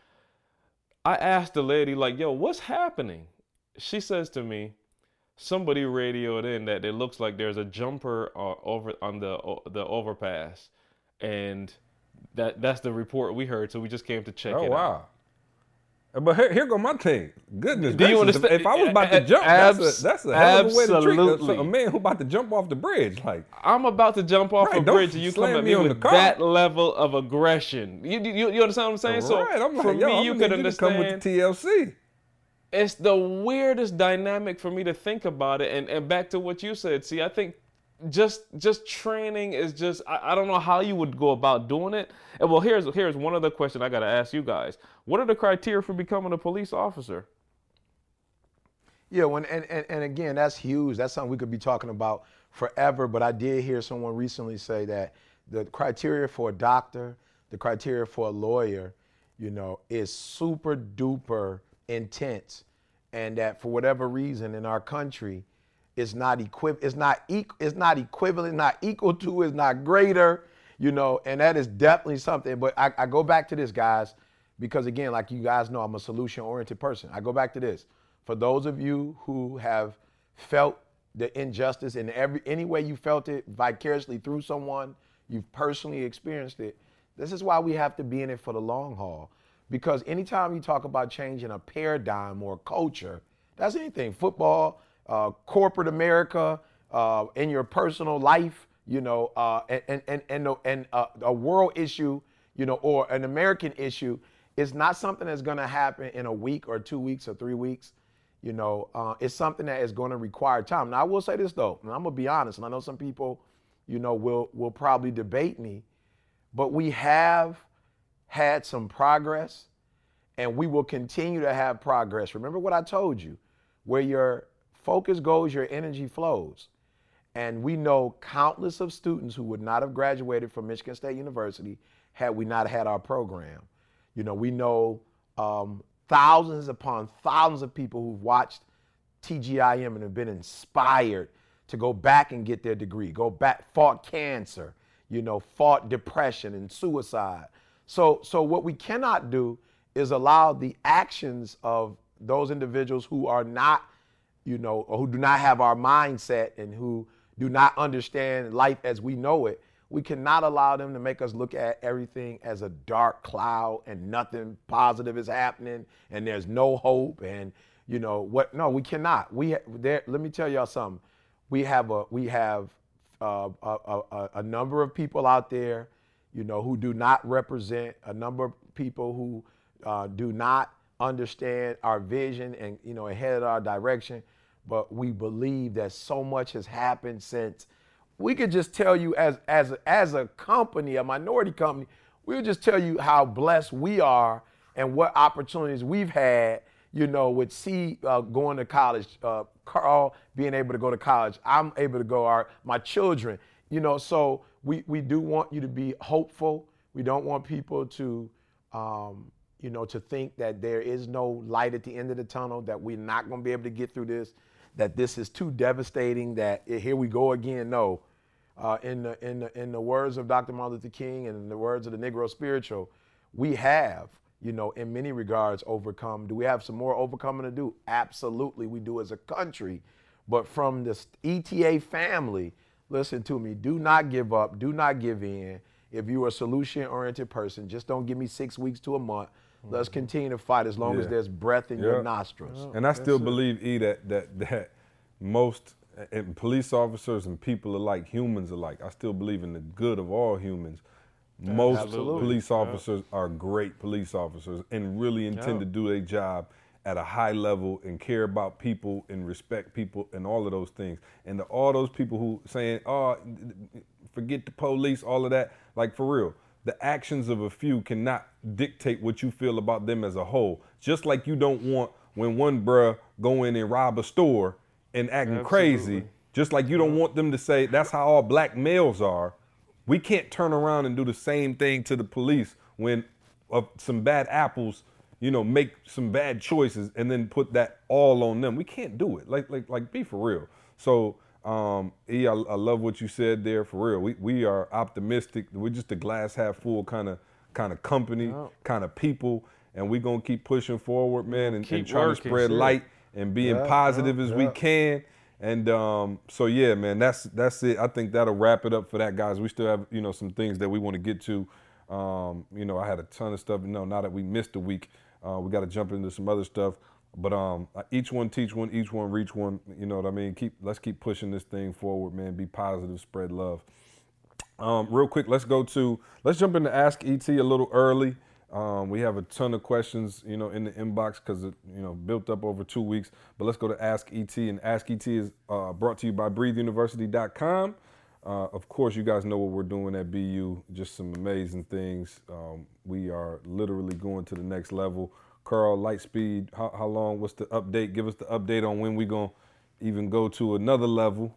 I asked the lady, like, "Yo, what's happening?" She says to me, "Somebody radioed in that it looks like there's a jumper uh, over on the uh, the overpass, and that that's the report we heard. So we just came to check oh it out." But here, here go my thing. Goodness Do gracious, if- understand- If I was about to jump, that's a, that's a hell of a way to treat a, a man who about to jump off the bridge. Like, I'm about to jump off Right, a bridge and you come at me me with that level of aggression. You, you, you understand what I'm saying? So right, I'm like, for yo, me, I'm you could you come understand. with the TLC. it's the weirdest dynamic for me to think about it. And and back to what you said. See, I think just just training is just I, I don't know how you would go about doing it. And well, here's here's one other question I got to ask you guys. What are the criteria for becoming a police officer? Yeah, when and, and, and again, that's huge. That's something we could be talking about forever. But I did hear someone recently say that the criteria for a doctor, the criteria for a lawyer, you know, is super duper intense, and that for whatever reason in our country, it's not equi- it's not equ- it's not equivalent, not equal to, it's not greater, you know, and that is definitely something. But I, I go back to this, guys, because again, like you guys know, I'm a solution-oriented person. I go back to this. For those of you who have felt the injustice in every any way you felt it vicariously through someone, you've personally experienced it. This is why we have to be in it for the long haul. Because anytime you talk about changing a paradigm or culture, that's anything football, uh, corporate America, uh, in your personal life, you know, uh, and, and, and, and, uh, a world issue, you know, or an American issue, is not something that's going to happen in a week or two weeks or three weeks. You know, uh, it's something that is going to require time. Now, I will say this though, and I'm gonna be honest, and I know some people, you know, will will probably debate me, but we have had some progress, and we will continue to have progress. Remember what I told you: where your focus goes, your energy flows. And we know countless of students who would not have graduated from Michigan State University had we not had our program. You know, we know um, thousands upon thousands of people who've watched TGIM and have been inspired to go back and get their degree, go back, fought cancer, you know, fought depression and suicide. So, so what we cannot do is allow the actions of those individuals who are not, you know, or who do not have our mindset and who do not understand life as we know it, we cannot allow them to make us look at everything as a dark cloud and nothing positive is happening and there's no hope and you know what? No, we cannot. We there. Let me tell y'all something. We have a we have uh, a, a, a number of people out there, you know, who do not represent a number of people who uh, do not understand our vision and you know ahead of our direction. But we believe that so much has happened since we could just tell you as as as a company, a minority company, we'll just tell you how blessed we are and what opportunities we've had. You know, with C uh, going to college, uh, Carl being able to go to college, I'm able to go. Our my children, you know, so we we do want you to be hopeful. We don't want people to, um, you know, to think that there is no light at the end of the tunnel. That we're not going to be able to get through this. That this is too devastating. That eh, here we go again. No, uh, in, the, in, the, in the words of Dr. Martin Luther King and in the words of the Negro spiritual, we have, you know, in many regards overcome. Do we have some more overcoming to do? Absolutely, we do as a country. But from this ETA family, listen to me, do not give up, do not give in. If you're a solution oriented person, just don't give me six weeks to a month. Let's continue to fight as long as there's breath in your Yeah. nostrils. And I still believe, E, that that that most and police officers and people alike, humans alike, I still believe in the good of all humans. Most Absolutely. police officers are great police officers and really intend Yeah. to do their job at a high level and care about people and respect people and all of those things. And to all those people who saying, "Oh, forget the police," all of that, like for real, the actions of a few cannot dictate what you feel about them as a whole. Just like you don't want when one bruh go in and rob a store and acting crazy. Just like you don't want them to say that's how all black males are. We can't turn around and do the same thing to the police when uh, some bad apples, you know, make some bad choices and then put that all on them. We can't do it. Like, like, like, be for real. So, um, E, I, I love what you said there. For real, we we are optimistic. We're just a glass half full kind of kind of company, kind of people, and we're gonna keep pushing forward, man, and, and trying to spread sure. light and being Yeah, positive yeah, as we can. And um, so yeah, man, that's that's it. I think that'll wrap it up for that, guys. We still have you know some things that we want to get to. Um, you know, I had a ton of stuff. You know, now that we missed a week, uh, we got to jump into some other stuff. But um, each one teach one, each one reach one. You know what I mean? Keep let's keep pushing this thing forward, man. Be positive, spread love. Um, real quick, let's go to let's jump into Ask ET a little early. Um, we have a ton of questions, you know, in the inbox because it, you know, built up over two weeks. But let's go to Ask ET, and Ask ET is uh, brought to you by BreatheUniversity.com. Uh, of course, you guys know what we're doing at BU. Just some amazing things. Um, we are literally going to the next level. Carl, Lightspeed, how, how long? What's the update? Give us the update on when we gonna even go to another level.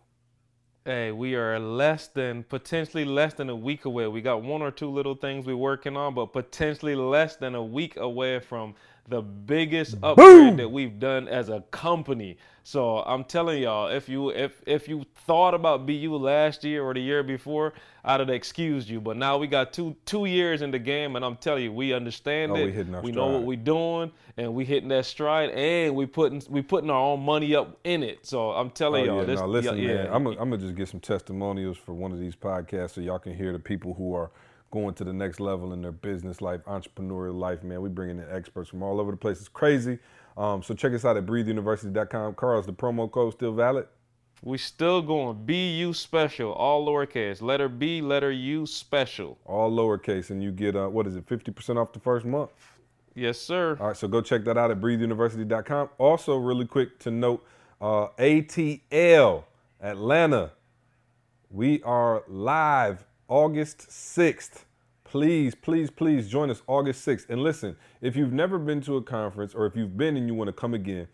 Hey, we are less than potentially less than a week away. We got one or two little things we're working on, but potentially less than a week away from the biggest upgrade that we've done as a company. So I'm telling y'all, if you if if you thought about BU last year or the year before, I'd have excused you. But now we got two two years in the game, and I'm telling you, we understand Oh, it. we we know what we're doing, and we hitting that stride, and we putting we putting our own money up in it. So I'm telling Oh, y'all, yeah, this no, listen, yeah, man. I'm gonna just get some testimonials for one of these podcasts so y'all can hear the people who are going to the next level in their business life, entrepreneurial life, man. We bringing in experts from all over the place. It's crazy. Um, so check us out at breatheuniversity.com. Carl, is the promo code still valid? We still going BU special, all lowercase. Letter B, letter U special. All lowercase, and you get uh, what is it, 50% off the first month? Yes, sir. All right, so go check that out at breatheuniversity.com. Also, really quick to note, uh, ATL Atlanta, we are live August 6th. Please, please, please join us August 6th. And listen, if you've never been to a conference or if you've been and you want to come again,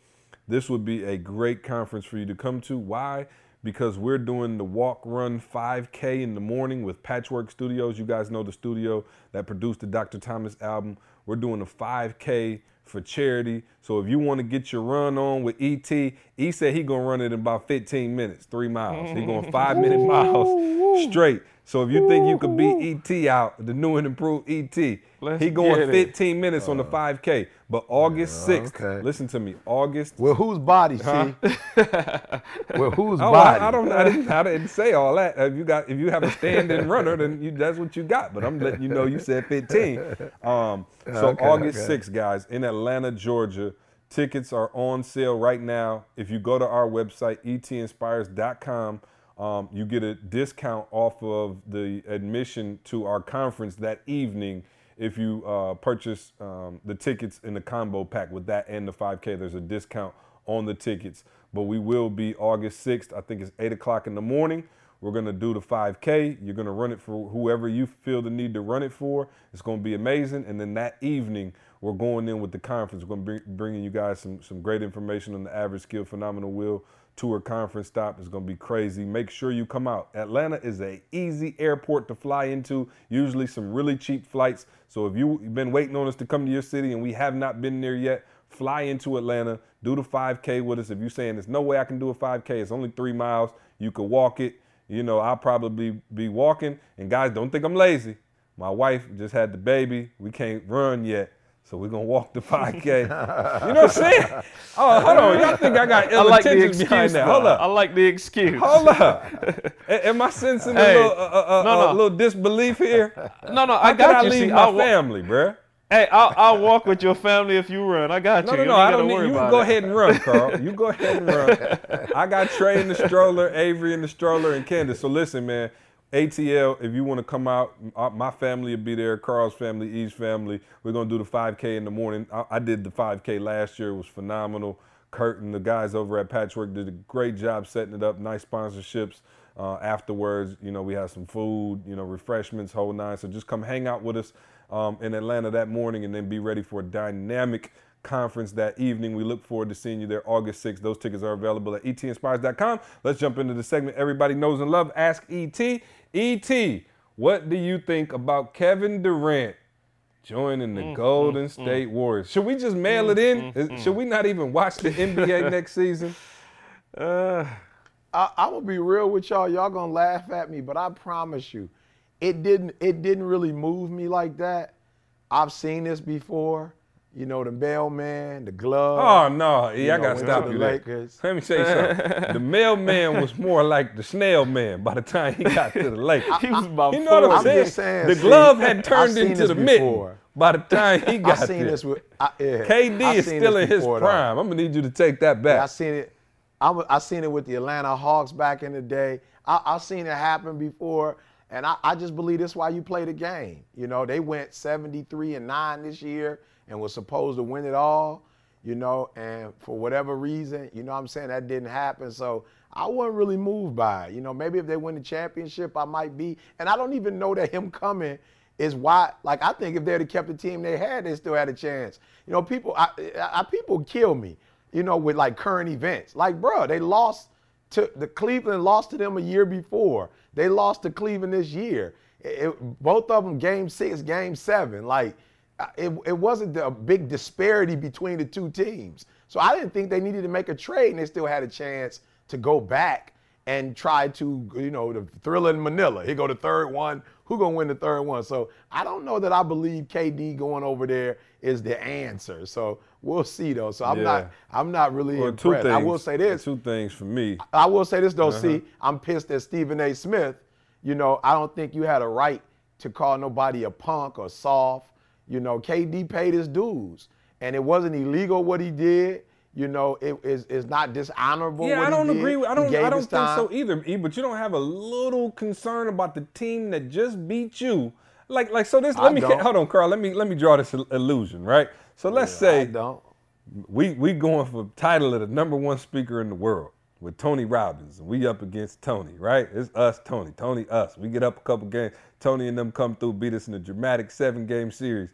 this would be a great conference for you to come to. Why? Because we're doing the walk run 5K in the morning with Patchwork Studios. You guys know the studio that produced the Dr. Thomas album. We're doing a 5K for charity. So if you want to get your run on with ET, he said he gonna run it in about 15 minutes, three miles. He going five minute miles straight. So if you think you could beat ET out, the new and improved ET, Let's he going get it. 15 minutes on the 5K. But August 6th, okay. listen to me, August. Well, whose body, see? well, whose Oh, body? I, I don't. I didn't, I didn't say all that. If you got, if you have a standing runner, then you, that's what you got. But I'm letting you know you said 15. Um, so Okay, August okay. 6th, guys, in Atlanta, Georgia. Tickets are on sale right now. If you go to our website, etinspires.com, um, you get a discount off of the admission to our conference that evening if you uh, purchase um, the tickets in the combo pack with that and the 5K. There's a discount on the tickets. But we will be August 6th. I think it's 8 o'clock in the morning. We're going to do the 5K. You're going to run it for whoever you feel the need to run it for. It's going to be amazing. And then that evening, we're going in with the conference. We're going to be bringing you guys some, some great information on the Average Skill Phenomenal Will Tour conference stop. It's going to be crazy. Make sure you come out. Atlanta is a easy airport to fly into, usually some really cheap flights. So if you've been waiting on us to come to your city and we have not been there yet, fly into Atlanta, do the 5K with us. If you're saying there's no way I can do a 5K, it's only three miles, you could walk it. You know, I'll probably be walking. And guys, don't think I'm lazy. My wife just had the baby. We can't run yet. So we're gonna walk the 5K. you know what I'm saying? Oh, hold on. Y'all think I got I ill like the intentions excuse. behind that. though. Hold up. I like the excuse. Hold up. Am I sensing Hey, a, little, uh, uh, no, uh, no. a little disbelief here? No, no, I can got I you. leave See, my I'll wa- family, bruh? Hey, I'll, I'll walk with your family if you run. I got No, you. no, You no. ain't I don't need you. about Go it. ahead and run, Carl. You go ahead and run. I got Trey in the stroller, Avery in the stroller, and Candace. So listen, man. ATL, if you want to come out, uh, my family will be there. Carl's family, E's family. We're gonna do the 5K in the morning. I, I did the 5K last year. It was phenomenal. Kurt and the guys over at Patchwork did a great job setting it up. Nice sponsorships. Uh, afterwards, you know, we had some food, you know, refreshments, whole nine. So just come hang out with us um, in Atlanta that morning, and then be ready for a dynamic conference that evening. We look forward to seeing you there August 6th. Those tickets are available at etinspires.com. Let's jump into the segment everybody knows and love. Ask ET. ET, what do you think about Kevin Durant joining the mm, mm, Golden mm. State Warriors? Should we just mail it in? Is- Should we not even watch the NBA next season? Uh, I, I'm gonna be real with y'all. Y'all gonna laugh at me, but I promise you, it didn't. It didn't really move me like that. I've seen this before. You know, the mailman, the glove. Oh no, you yeah, I know, gotta stop you the there. Let me say something. the mailman was more like the snail man by the time he got to the Lakers. he was about You know what I'm I'm saying? just saying, the see, glove had turned into this the mitten by the time he got I seen there. this with. I, yeah, KD I is still in his before, though. prime. I'm gonna need you to take that back. Yeah, I seen it. I, wa- I seen it with the Atlanta Hawks back in the day. I, I seen it happen before, and I, I just believe that's why you play the game. You know, they went 73 and nine this year and was supposed to win it all. You know, and for whatever reason, you know, I'm saying that didn't happen. So I wasn't really moved by it. You know, maybe if they win the championship, I might be. And I don't even know that him coming is why. Like I think if they'd have kept the team they had, they still had a chance. You know, people, I, I, people kill me you know, with like current events. Like, bro, they lost to the Cleveland lost to them a year before. They lost to Cleveland this year. It- both of them game six, game seven. Like, it, it wasn't a big disparity between the two teams. So I didn't think they needed to make a trade, and they still had a chance to go back and try to, you know, the thriller in Manila. Here go the third one. Who gonna win the third one? So I don't know that I believe KD going over there is the answer. So we'll see though. So I'm Yeah. not I'm not really Well, two impressed. things. I will say this. Two things for me. I will say this though. See, Uh-huh. I'm pissed at Stephen A. Smith. You know, I don't think you had a right to call nobody a punk or soft. You know, KD paid his dues, and it wasn't illegal what he did. You know, it is it's not dishonorable. Yeah, I don't did. agree with. I don't. I don't think time. so either. E, but you don't have a little concern about the team that just beat you. Like, like so. This. I Let me don't. hold on, Carl. Let me let me draw this illusion, right? So let's I say don't. we we going for title of the number one speaker in the world with Tony Robbins, and we up against Tony, right? It's us, Tony, Tony, us. We get up a couple games. Tony and them come through, beat us in a dramatic seven game series,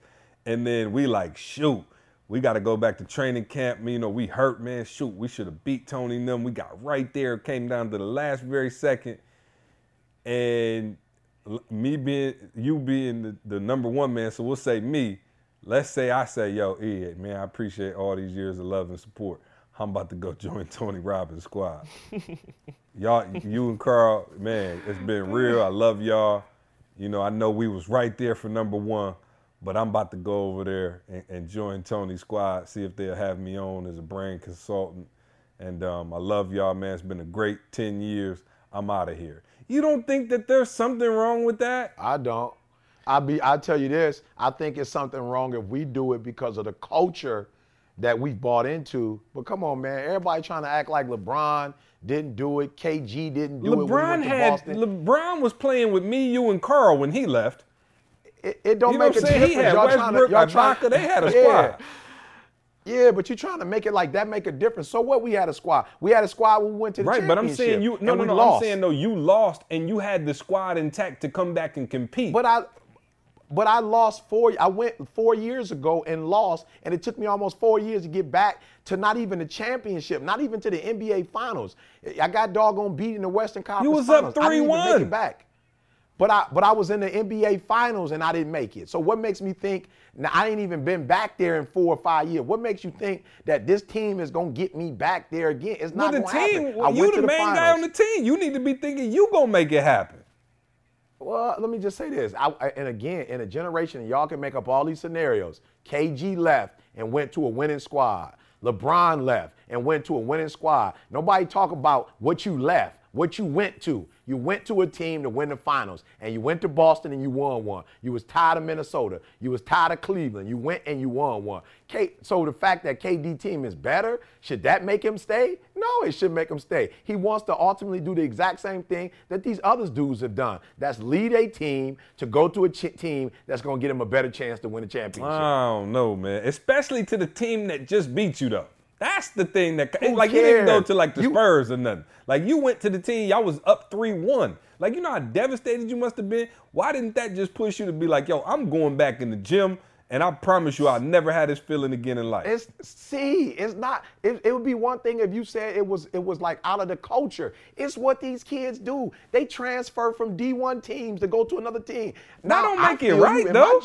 and then we like shoot. We got to go back to training camp. You know, we hurt, man. Shoot, we should have beat Tony and them. We got right there, came down to the last very second, and me being you being the, the number one man, so we'll say me. Let's say I say, yo, Ed, man, I appreciate all these years of love and support. I'm about to go join Tony Robbins' squad. y'all, you and Carl, man, it's been real. I love y'all. You know, I know we was right there for number one, but I'm about to go over there and, and join Tony's squad, see if they'll have me on as a brand consultant. And um, I love y'all, man. It's been a great 10 years. I'm out of here. You don't think that there's something wrong with that? I don't. I be I tell you this, I think it's something wrong if we do it because of the culture that we've bought into. But come on, man, everybody trying to act like LeBron didn't do it, KG didn't do it. LeBron went to had Boston. LeBron was playing with me, you, and Carl when he left. it, it don't You know make a difference. He had y'all trying to, Westbrook, y'all Ibaka, they had a yeah. squad. Yeah, but you're trying to make it like that make a difference. So what? We had a squad. We had a squad we went to the Right, but I'm saying you no no no. lost. I'm saying no, you lost and you had the squad intact to come back and compete. But I, but I lost four. I went four years ago and lost, and it took me almost four years to get back to not even the championship, not even to the NBA Finals. I got doggone beat in the Western Conference. was up Finals. I didn't even make it back. But I, but I was in the NBA Finals and I didn't make it. So what makes me think? Now I ain't even been back there in four or five years. What makes you think that this team is gonna get me back there again? It's well, not the gonna team, happen. well, you the to main finals. guy on the team. You need to be thinking you gonna make it happen. Well, let me just say this. I, and again, in a generation, y'all can make up all these scenarios. KG left and went to a winning squad. LeBron left and went to a winning squad. Nobody talk about what you left, what you went to. You went to a team to win the finals, and you went to Boston and you won one. You was tired of Minnesota. You was tired of Cleveland. You went and you won one. K, so the fact that KD team is better, should that make him stay? No, it should make him stay. He wants to ultimately do the exact same thing that these other dudes have done. That's lead a team to go to a ch- team that's going to get him a better chance to win a championship. I don't know, man. Especially to the team that just beat you, though. That's the thing that Who like you didn't go to like the You- Spurs or nothing. Like you went to the team, y'all was up three one. Like you know how devastated you must have been. Why didn't that just push you to be like, yo, I'm going back in the gym, and I promise you, I'll never have this feeling again in life. It's see, it's not. It, it would be one thing if you said it was it was like out of the culture. It's what these kids do. They transfer from D1 teams to go to another team. Now don't I make it right, though.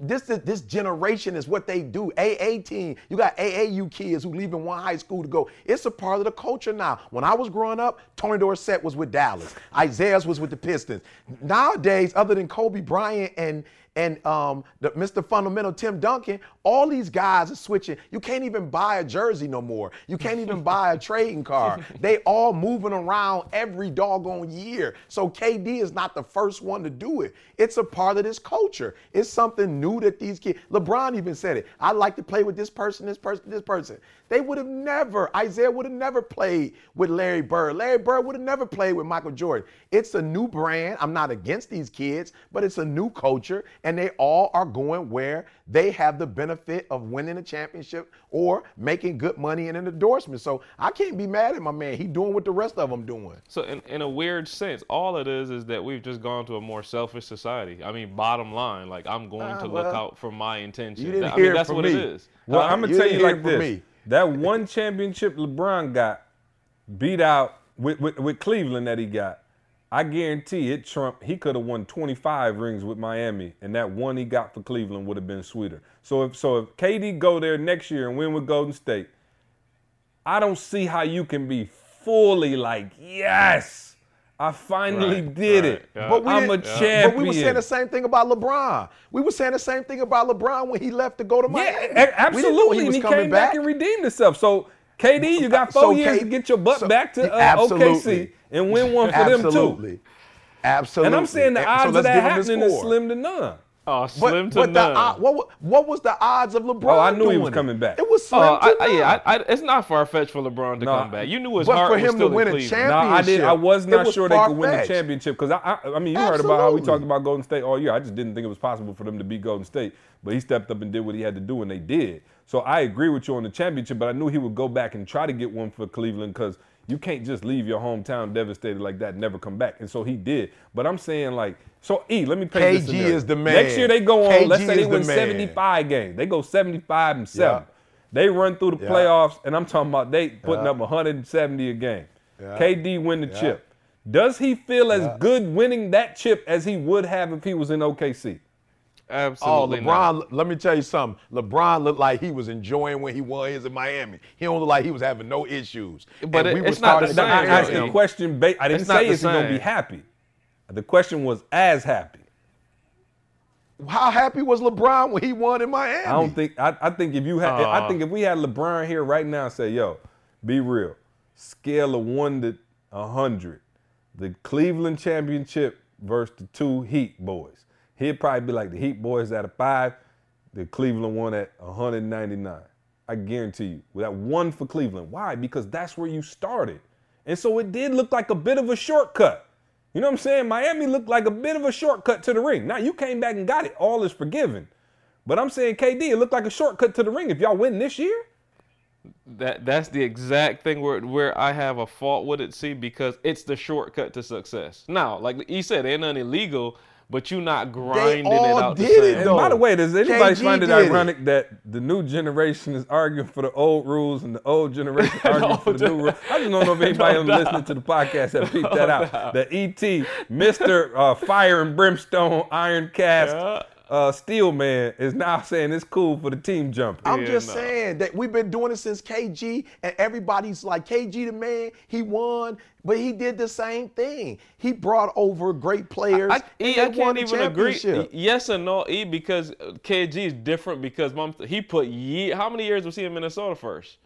Gen- This this generation is what they do. AA team. You got AAU kids who leaving one high school to go. It's a part of the culture now. When I was growing up, Tony Dorsett was with Dallas. Isiah's was with the Pistons. Nowadays, other than Kobe Bryant and and um, the, Mr. Fundamental Tim Duncan, all these guys are switching. You can't even buy a jersey no more. You can't even buy a trading card. They all moving around every doggone year. So KD is not the first one to do it. It's a part of this culture. It's something new that these kids. LeBron even said it. I like to play with this person, this person, this person. They would have never. Isiah would have never played with Larry Bird. Larry Bird would have never played with Michael Jordan. It's a new brand. I'm not against these kids, but it's a new culture, and they all are going where they have the benefit of winning a championship or making good money and an endorsement. So I can't be mad at my man. He doing what the rest of them doing. So in, in a weird sense, all it is is that we've just gone to a more selfish society. I mean, bottom line, like I'm going Ah, to look out for my intention. you didn't I hear mean, it that's from what me. it is. Well, I'm gonna You tell you like this: me. that one championship LeBron got beat out with, with, with Cleveland that he got. I guarantee it. Trump he could have won 25 rings with Miami, and that one he got for Cleveland would have been sweeter. So if so, if KD go there next year and win with Golden State, I don't see how you can be fully like, yes, I finally Right, did right, it. yeah. But we I'm a didn't- champion. But we were saying the same thing about LeBron. We were saying the same thing about LeBron when he left to go to Yeah, Miami. a- We didn't know absolutely. he he coming came back. back. and redeemed himself. So KD, you got four So years K- to get your butt so- back to uh, OKC and win one for them too. Absolutely. Absolutely. And I'm saying the And so odds of that give him his happening is slim to none. Oh, But, slim to but the, none. what, what was the odds of LeBron? Oh, I knew he doing was it? coming back. It was slim Oh, to I, I, none. yeah, I, I, it's not far fetched for LeBron to No, come back. You knew his but heart for was him to still win in a Cleveland. champ- No, I did. I was not was sure they could win the championship because I, I, I mean, you heard about how we talked about Golden State all year. I just didn't think it was possible for them to beat Golden State, but he stepped up and did what he had to do, and they did. So I agree with you on the championship, but I knew he would go back and try to get one for Cleveland because you can't just leave your hometown devastated like that and never come back. And so he did. But I'm saying like, so E, let me this KG scenario. is the man. Next year they go on. KG let's say they is the win 75 games. They go 75 and seven. Yeah. They run through the Yeah. playoffs, and I'm talking about they putting Yeah. up 170 a game. KD win the chip. Does he feel as good winning that chip as he would have if he was in OKC? Oh, Absolutely LeBron, not. let me tell you something. LeBron looked like he was enjoying when he won his in Miami. He don't look like he was having no issues. But it- we were it's not the starting to Now, same, I compare asked yeah. the question. Ba- I didn't It's say the is he gonna be happy. The question was as happy. how happy was LeBron when he won in Miami? I don't think. I, I think if you had, I Uh. think if we had LeBron here right now, and say, "Yo, be real," scale of one to hundred, the Cleveland championship versus the two Heat boys. He'd probably be like the Heat boys at a five, the Cleveland one at 199. I guarantee you. That one for Cleveland. Why? Because that's where you started. And so it did look like a bit of a shortcut. You know what I'm saying? Miami looked like a bit of a shortcut to the ring. Now you came back and got it. All is forgiven. But I'm saying KD, it looked like a shortcut to the ring. If y'all win this year, That that's the exact thing where where I have a fault with it, see, because it's the shortcut to success. Now, like he said, ain't nothing illegal, but you're not grinding all it out. did the it, same. And though. by the way, does anybody KG find it did it. ironic that the new generation is arguing for the old rules and the old generation arguing for the new rules? I just don't know if anybody No on listening to the podcast have peeped that out. The ET, Mr. Uh, Fire and Brimstone, Iron Cast, Yeah. Uh, Steel Man is now saying it's cool for the team jumping. I'm Yeah, just no. saying that we've been doing it since KG, and everybody's like KG the man. He won, but he did the same thing. He brought over great players. I, and E, they I can't the even agree. championship. Yes and no, E, because uh, KG is different because he put ye How many years was he in Minnesota first?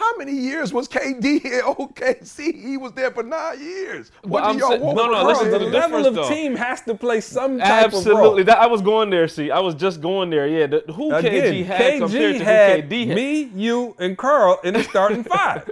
How many years was KD at OKC? He was there for nine years. What I'm do y'all saying- want? no, no, listen to Carl? the the level of though. team has to play some type Absolutely. of That, I was going there. See, I was just going there. Yeah. The, who. Again, KG had compared to had who KD had. me, you, and Carl in the starting five.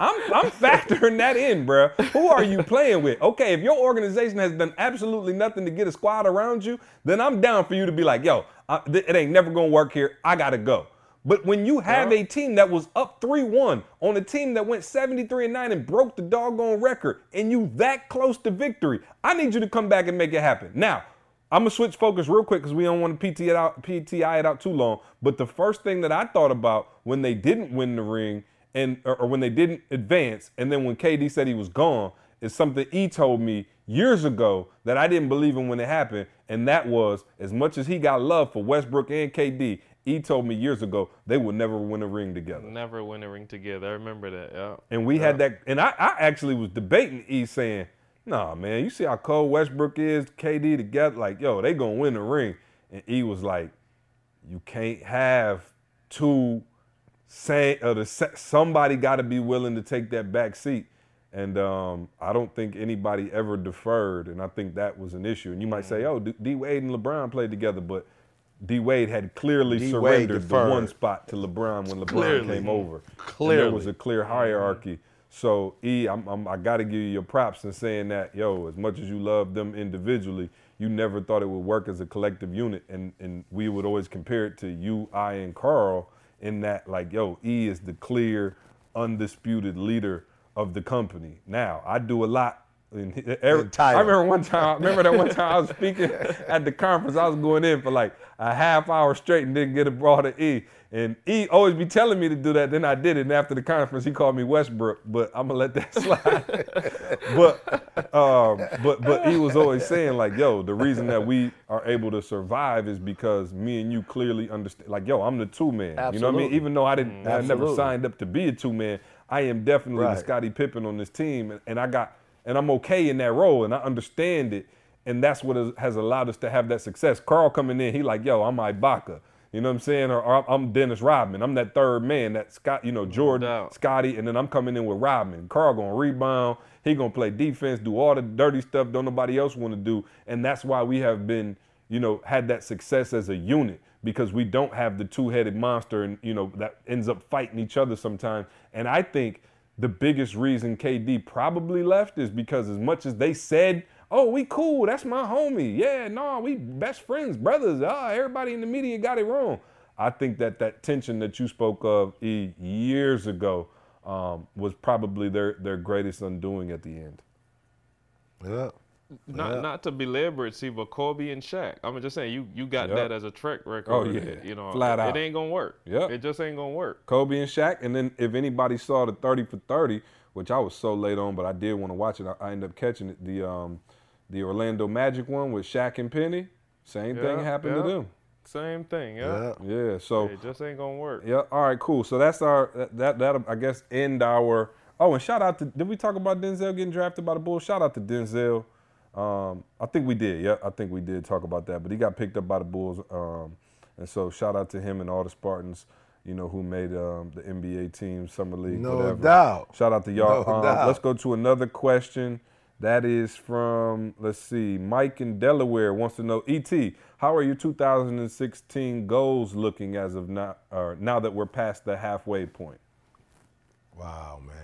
I'm, I'm factoring that in, bruh. Who are you playing with? Okay, if your organization has done absolutely nothing to get a squad around you, then I'm down for you to be like, yo, I, th- it ain't never gonna work here. I gotta go. But when you have a team that was up 3-1 on a team that went 73 and 9 and broke the doggone record, and you that close to victory, I need you to come back and make it happen. Now, I'm gonna switch focus real quick because we don't want to PT it out, PTI it out too long. But the first thing that I thought about when they didn't win the ring and or, or when they didn't advance, and then when KD said he was gone, is something he told me years ago that I didn't believe in when it happened, and that was as much as he got love for Westbrook and KD, he told me years ago they would never win a ring together. Never win a ring together. I remember that. Yeah. And we had that, and I, I actually was debating E saying, nah, man, you see how cold Westbrook is, KD together, like, yo, they gonna win the ring. And E was like, you can't have two say or the sa- somebody got to be willing to take that back seat. And um, I don't think anybody ever deferred, and I think that was an issue. And you might say, oh, D D Wade and LeBron played together, but D Wade had clearly D. Wade surrendered the one spot to LeBron when LeBron Clearly. came over. And there was a clear hierarchy. So E, I'm, I'm, I got to give you your props in saying that, yo, as much as you love them individually, you never thought it would work as a collective unit, and and we would always compare it to you, I, and Carl in that, like, yo, E is the clear, undisputed leader of the company. Now, I do a lot. In, every, In. I remember one time. Remember that one time I was speaking at the conference. I was going in for like a half hour straight and didn't get a ball to E. And E always be telling me to do that. Then I did it. And after the conference, he called me Westbrook. But I'm gonna let that slide. but um, but but he was always saying like, yo, the reason that we are able to survive is because me and you clearly understand. Like, yo, I'm the two man. You know what I mean? Even though I didn't, I never signed up to be a two man. I am definitely Right. the Scottie Pippen on this team, and, and I got and I'm okay in that role, and I understand it, and that's what has- has allowed us to have that success. Carl coming in, he like, yo, I'm Ibaka. You know what I'm saying? Or, or I'm Dennis Rodman. I'm that third man, that Scott, you know, Jordan, doubt. Scottie, and then I'm coming in with Rodman. Carl gonna rebound. He gonna play defense, do all the dirty stuff don't nobody else want to do, and that's why we have been, you know, had that success as a unit because we don't have the two-headed monster, and you know that ends up fighting each other sometimes. And I think the biggest reason KD probably left is because as much as they said, "Oh, we cool, that's my homie. Yeah, no, we best friends, brothers." Ah, everybody in the media got it wrong. I think that that tension that you spoke of E years ago um, was probably their their greatest undoing at the end. Yeah. Not Yeah. not to belabor it, see, but Kobe and Shaq. I'm just saying you you got Yep. that as a track record. Oh, yeah. You know, Flat it, out. it ain't gonna work. Yeah, It just ain't gonna work. Kobe and Shaq, and then if anybody saw the 30 for 30, which I was so late on, but I did want to watch it. I, I ended up catching it. The um, the Orlando Magic one with Shaq and Penny. Same thing happened yeah. to them. Same thing. Yeah. Yeah. Yeah. So It just ain't gonna work. yeah. All right. Cool. So that's our that that that'll, I guess end our. Oh, and shout out to did we talk about Denzel getting drafted by the Bulls? Shout out to Denzel. Um, I think we did. Yeah, I think we did talk about that. But he got picked up by the Bulls, um, and so shout out to him and all the Spartans. You know who made um, the NBA team, summer league, No whatever. doubt. Shout out to y'all. No Um, doubt. let's go to another question. That is from let's see, Mike in Delaware wants to know, Et, how are your 2016 goals looking as of now? Uh, now that we're past the halfway point. Wow, man.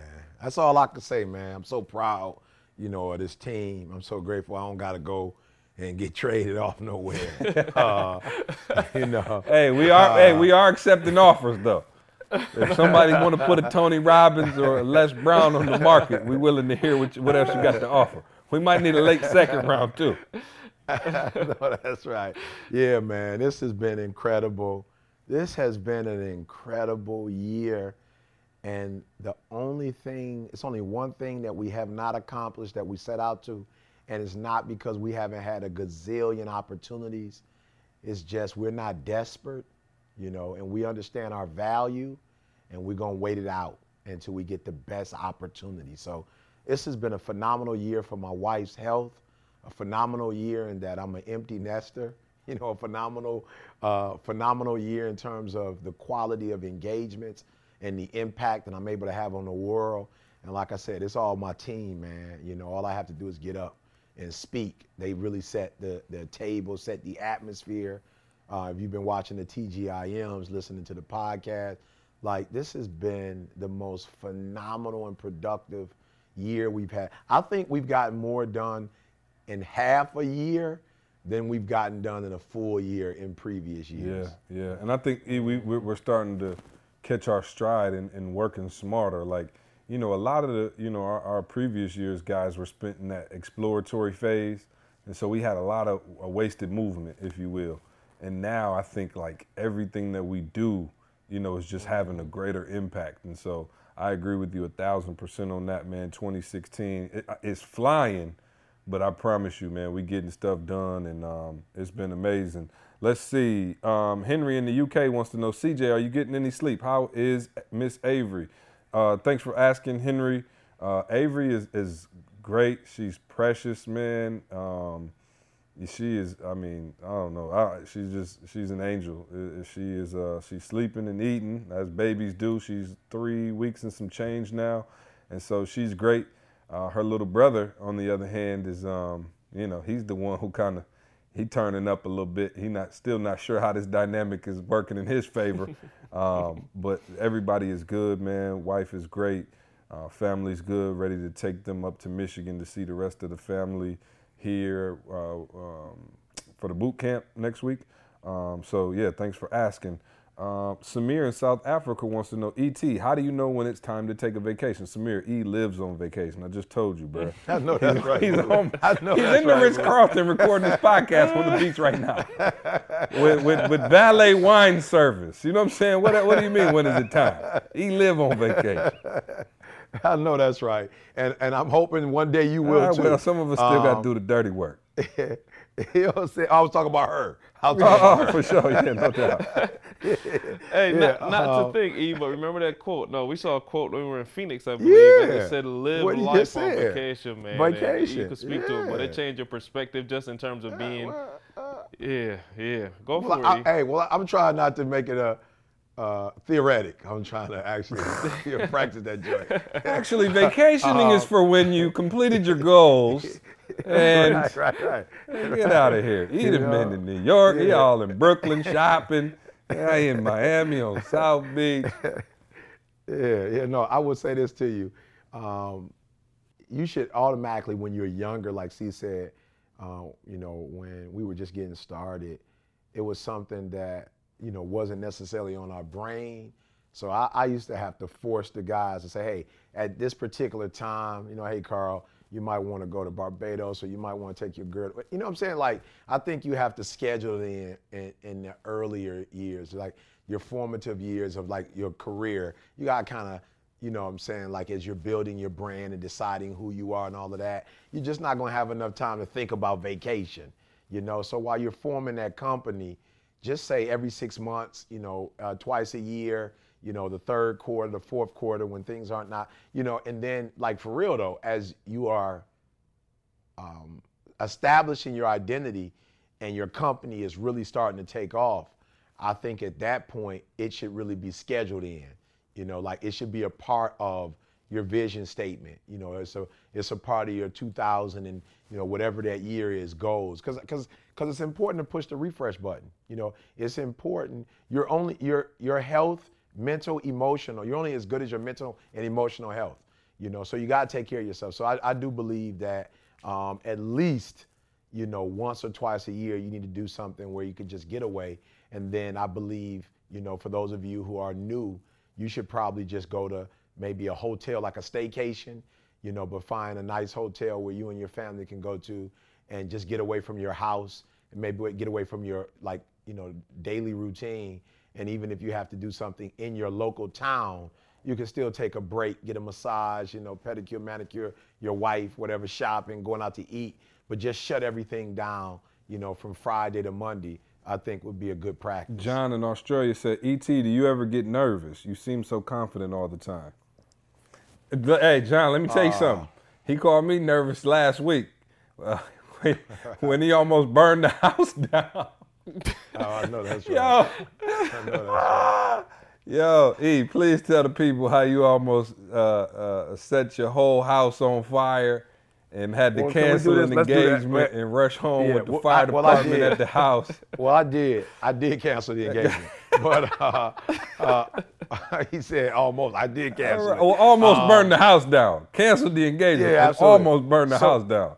That's all I can say, man. I'm so proud, you know, of this team. I'm so grateful I don't got to go and get traded off nowhere. uh, you know. Hey, we are. hey, we are accepting offers though. If somebody want to put a Tony Robbins or a Les Brown on the market, we willing to hear what, you, what else you got to offer. We might need a late second round too. no, that's right. Yeah, man, this has been incredible. This has been an incredible year. And the only thing, it's only one thing that we have not accomplished that we set out to. And it's not because we haven't had a gazillion opportunities. It's just we're not desperate, you know, and we understand our value and we're to wait it out until we get the best opportunity. So this has been a phenomenal year for my wife's health, a phenomenal year in that I'm an empty nester, you know, a phenomenal, uh, phenomenal year in terms of the quality of engagements and the impact that I'm able to have on the world. And like I said, it's all my team, man. You know, all I have to do is get up and speak. They really set the, the table, set the atmosphere. Uh, if you've been watching the TGIMs, listening to the podcast, like this has been the most phenomenal and productive year we've had. I think we've gotten more done in half a year than we've gotten done in a full year in previous years. Yeah, yeah, and I think we- we're starting to catch our stride and, and working smarter. Like you know, a lot of the you know our, our previous years guys were spent in that exploratory phase, and so we had a lot of a wasted movement, if you will. And now I think like everything that we do, you know, is just having a greater impact. And so I agree with you a thousand percent on that, man. 2016, it, it's flying. But I promise you, man, we getting stuff done, and um, it's been amazing. Let's see. Um, Henry in the UK wants to know, CJ, are you getting any sleep? How is Miss Avery? Uh, thanks for asking, Henry. Uh, Avery is, is great. She's precious, man. Um, she is. I mean, I don't know. I, she's just. She's an angel. She is. Uh, she's sleeping and eating as babies do. She's three weeks and some change now, and so she's great. Uh, her little brother, on the other hand, is. Um, you know, he's the one who kind of. He turning up a little bit. He not still not sure how this dynamic is working in his favor, um, but everybody is good, man. Wife is great. Uh, family's good. Ready to take them up to Michigan to see the rest of the family here uh, um, for the boot camp next week. Um, so yeah, thanks for asking. Um, Samir in South Africa wants to know, Et, how do you know when it's time to take a vacation? Samir, E lives on vacation. I just told you, bro. I know that's right. He's. I know He's in the right, Ritz Carlton recording this podcast on the beach right now with, with, with valet wine service. You know what I'm saying? What, what do you mean? When is it time? He live on vacation. I know that's right. And and I'm hoping one day you will too. well, some of us still got to Um, do the dirty work. you know what I'm saying? I was talking about her. I was talking Oh, about oh, for sure. Yeah, no doubt. Hey, Yeah, not, not uh, to think, E, but remember that quote? No, we saw a quote when we were in Phoenix, I believe, and Yeah. it said, "Live What he life just on said. vacation, man." And Vacation, you could speak to it, but it changed your perspective just in terms of being. well, uh, yeah, yeah. Go for Well, it. I, hey, well, I'm trying not to make it a uh, theoretic. I'm trying to actually practice that joint. Actually, vacationing is for when you completed your goals and right, right, right. get out of here. He done been to New York. He all in Brooklyn shopping. I in Miami on South Beach. Yeah, yeah. No, I would say this to you. Um, you should automatically, when you're younger, like C said, uh, you know, when we were just getting started, it was something that you know wasn't necessarily on our brain. So I, I used to have to force the guys to say, hey, at this particular time, you know, hey, Carl, you might want to go to Barbados or you might want to take your girl. You know what I'm saying? Like, I think you have to schedule it in, in, in the earlier years, like your formative years of like your career. You got to kind of, you know what I'm saying, like as you're building your brand and deciding who you are and all of that, you're just not going to have enough time to think about vacation, you know? So while you're forming that company, just say every six months, you know, uh, twice a year, you know, the third quarter, the fourth quarter, when things aren't not, you know, and then like for real though, as you are um, establishing your identity and your company is really starting to take off, I think at that point it should really be scheduled in. You know, like it should be a part of your vision statement. You know, it's a it's a part of your 2000 and you know whatever that year is goals. Because because because it's important to push the refresh button. You know, it's important. You're only your your health, mental, emotional. You're only as good as your mental and emotional health. You know, so you got to take care of yourself. So I, I do believe that um, at least you know once or twice a year you need to do something where you can just get away. And then I believe you know for those of you who are new, you should probably just go to maybe a hotel like a staycation. You know, but find a nice hotel where you and your family can go to and just get away from your house and maybe get away from your like you know daily routine and even if you have to do something in your local town you can still take a break get a massage you know pedicure manicure your wife whatever shopping going out to eat but just shut everything down you know from friday to monday i think would be a good practice John in Australia said, "Et, do you ever get nervous? You seem so confident all the time." Hey, John, let me tell you something. He called me nervous last week uh, when, when he almost burned the house down. oh i know that's right Yo, i know that's right yo, E, please tell the people how you almost uh, uh, set your whole house on fire and had to Well, can we do cancel an Let's engagement and rush home Yeah, with the well, fire well, department did. at the house. Well, I did. I did cancel the engagement, but uh, uh, he said almost. I did cancel. it. Well, almost burned the house down. Canceled the engagement. Yeah, almost burned the So- house down.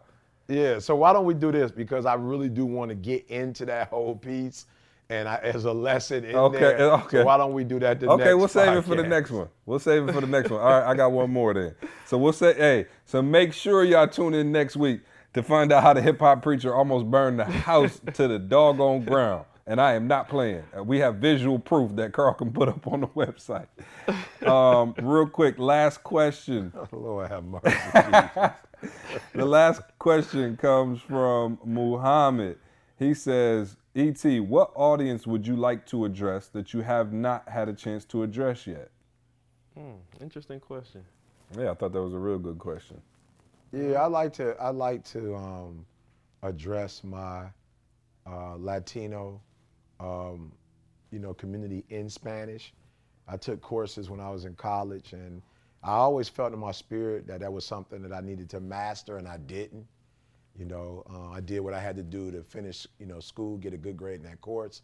Yeah. So why don't we do this? Because I really do want to get into that whole piece, and I, as a lesson in Okay, there. okay. So why don't we do that? The Okay, we'll save it for the next one. We'll save it for the next one. All right, I got one more then. So we'll say, hey, so make sure y'all tune in next week to find out how the hip hop preacher almost burned the house to the doggone ground. And I am not playing. Uh, We have visual proof that Carl can put up on the website. Um, real quick, last question. Lord have mercy. Jesus. The last question comes from Muhammad. He says, ET, what audience would you like to address that you have not had a chance to address yet? Hmm, Interesting question. Yeah, I thought that was a real good question. Yeah, I like to. I like to um, address my uh, Latino, um, you know, community in Spanish. I took courses when I was in college, and I always felt in my spirit that that was something that I needed to master, and I didn't. You know, uh, I did what I had to do to finish, you know, school, get a good grade in that course,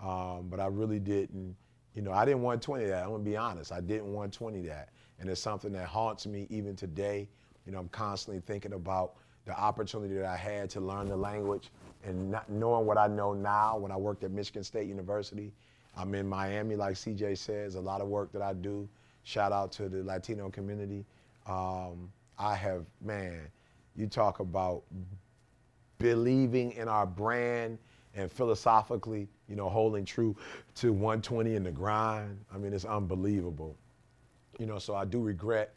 um, but I really didn't. You know, I didn't 120 that. I'm gonna be honest. I didn't 120 that, and it's something that haunts me even today. You know, I'm constantly thinking about the opportunity that I had to learn the language and not knowing what I know now when I worked at Michigan State University. I'm in Miami, like CJ says, a lot of work that I do. Shout out to the Latino community. Um, I have, man, you talk about believing in our brand and philosophically, you know, holding true to 120 in the grind. I mean, it's unbelievable. You know, so I do regret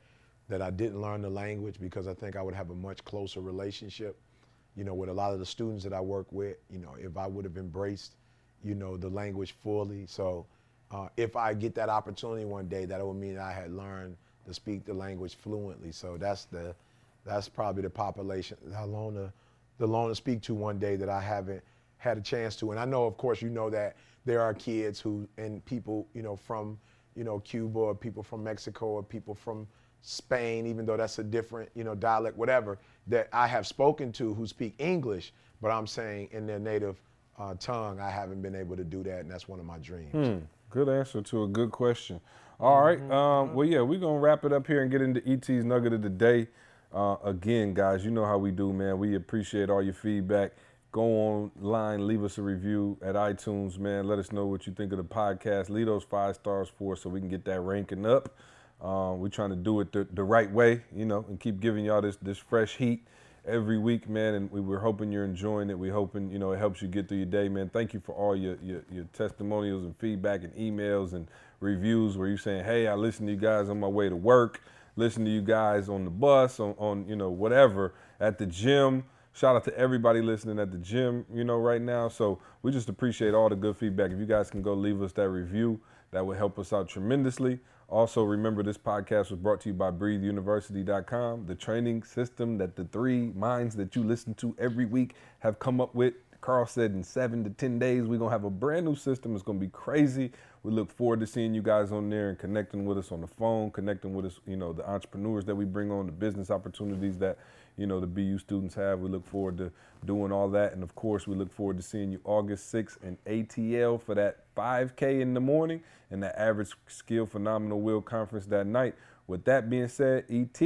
that I didn't learn the language because I think I would have a much closer relationship, you know, with a lot of the students that I work with, you know, if I would have embraced, you know, the language fully. So uh, if I get that opportunity one day, that would mean I had learned to speak the language fluently. So that's the, that's probably the population, how long to, the long to speak to one day that I haven't had a chance to. And I know, of course, you know that there are kids who, and people, you know, from, you know, Cuba or people from Mexico or people from Spain, even though that's a different, you know, dialect, whatever, that I have spoken to who speak English, but I'm saying in their native uh, tongue, I haven't been able to do that, and that's one of my dreams. Good answer to a good question. All right. Um, well, yeah, we're going to wrap it up here and get into ET's Nugget of the Day. Uh, again, guys, you know how we do, man. We appreciate all your feedback. Go online, leave us a review at iTunes, man. Let us know what you think of the podcast. Leave those five stars for us so we can get that ranking up. Um, we're trying to do it the, the right way, you know, and keep giving y'all this this fresh heat every week, man. And we, we're hoping you're enjoying it. We're hoping, you know, it helps you get through your day, man. Thank you for all your, your, your testimonials and feedback and emails and reviews where you're saying, hey, I listen to you guys on my way to work, listen to you guys on the bus, on, on you know, whatever, at the gym. Shout out to everybody listening at the gym, you know, right now. So we just appreciate all the good feedback. If you guys can go leave us that review, That would help us out tremendously. Also, remember this podcast was brought to you by BreatheUniversity.com, the training system that the three minds that you listen to every week have come up with. Carl said in seven to 10 days, we're going to have a brand new system. It's going to be crazy. We look forward to seeing you guys on there and connecting with us on the phone, connecting with us, you know, the entrepreneurs that we bring on, the business opportunities that, you know, the BU students have. We look forward to doing all that. And of course, we look forward to seeing you August 6th in ATL for that 5K in the morning and the average skill phenomenal will conference that night. With that being said, ET,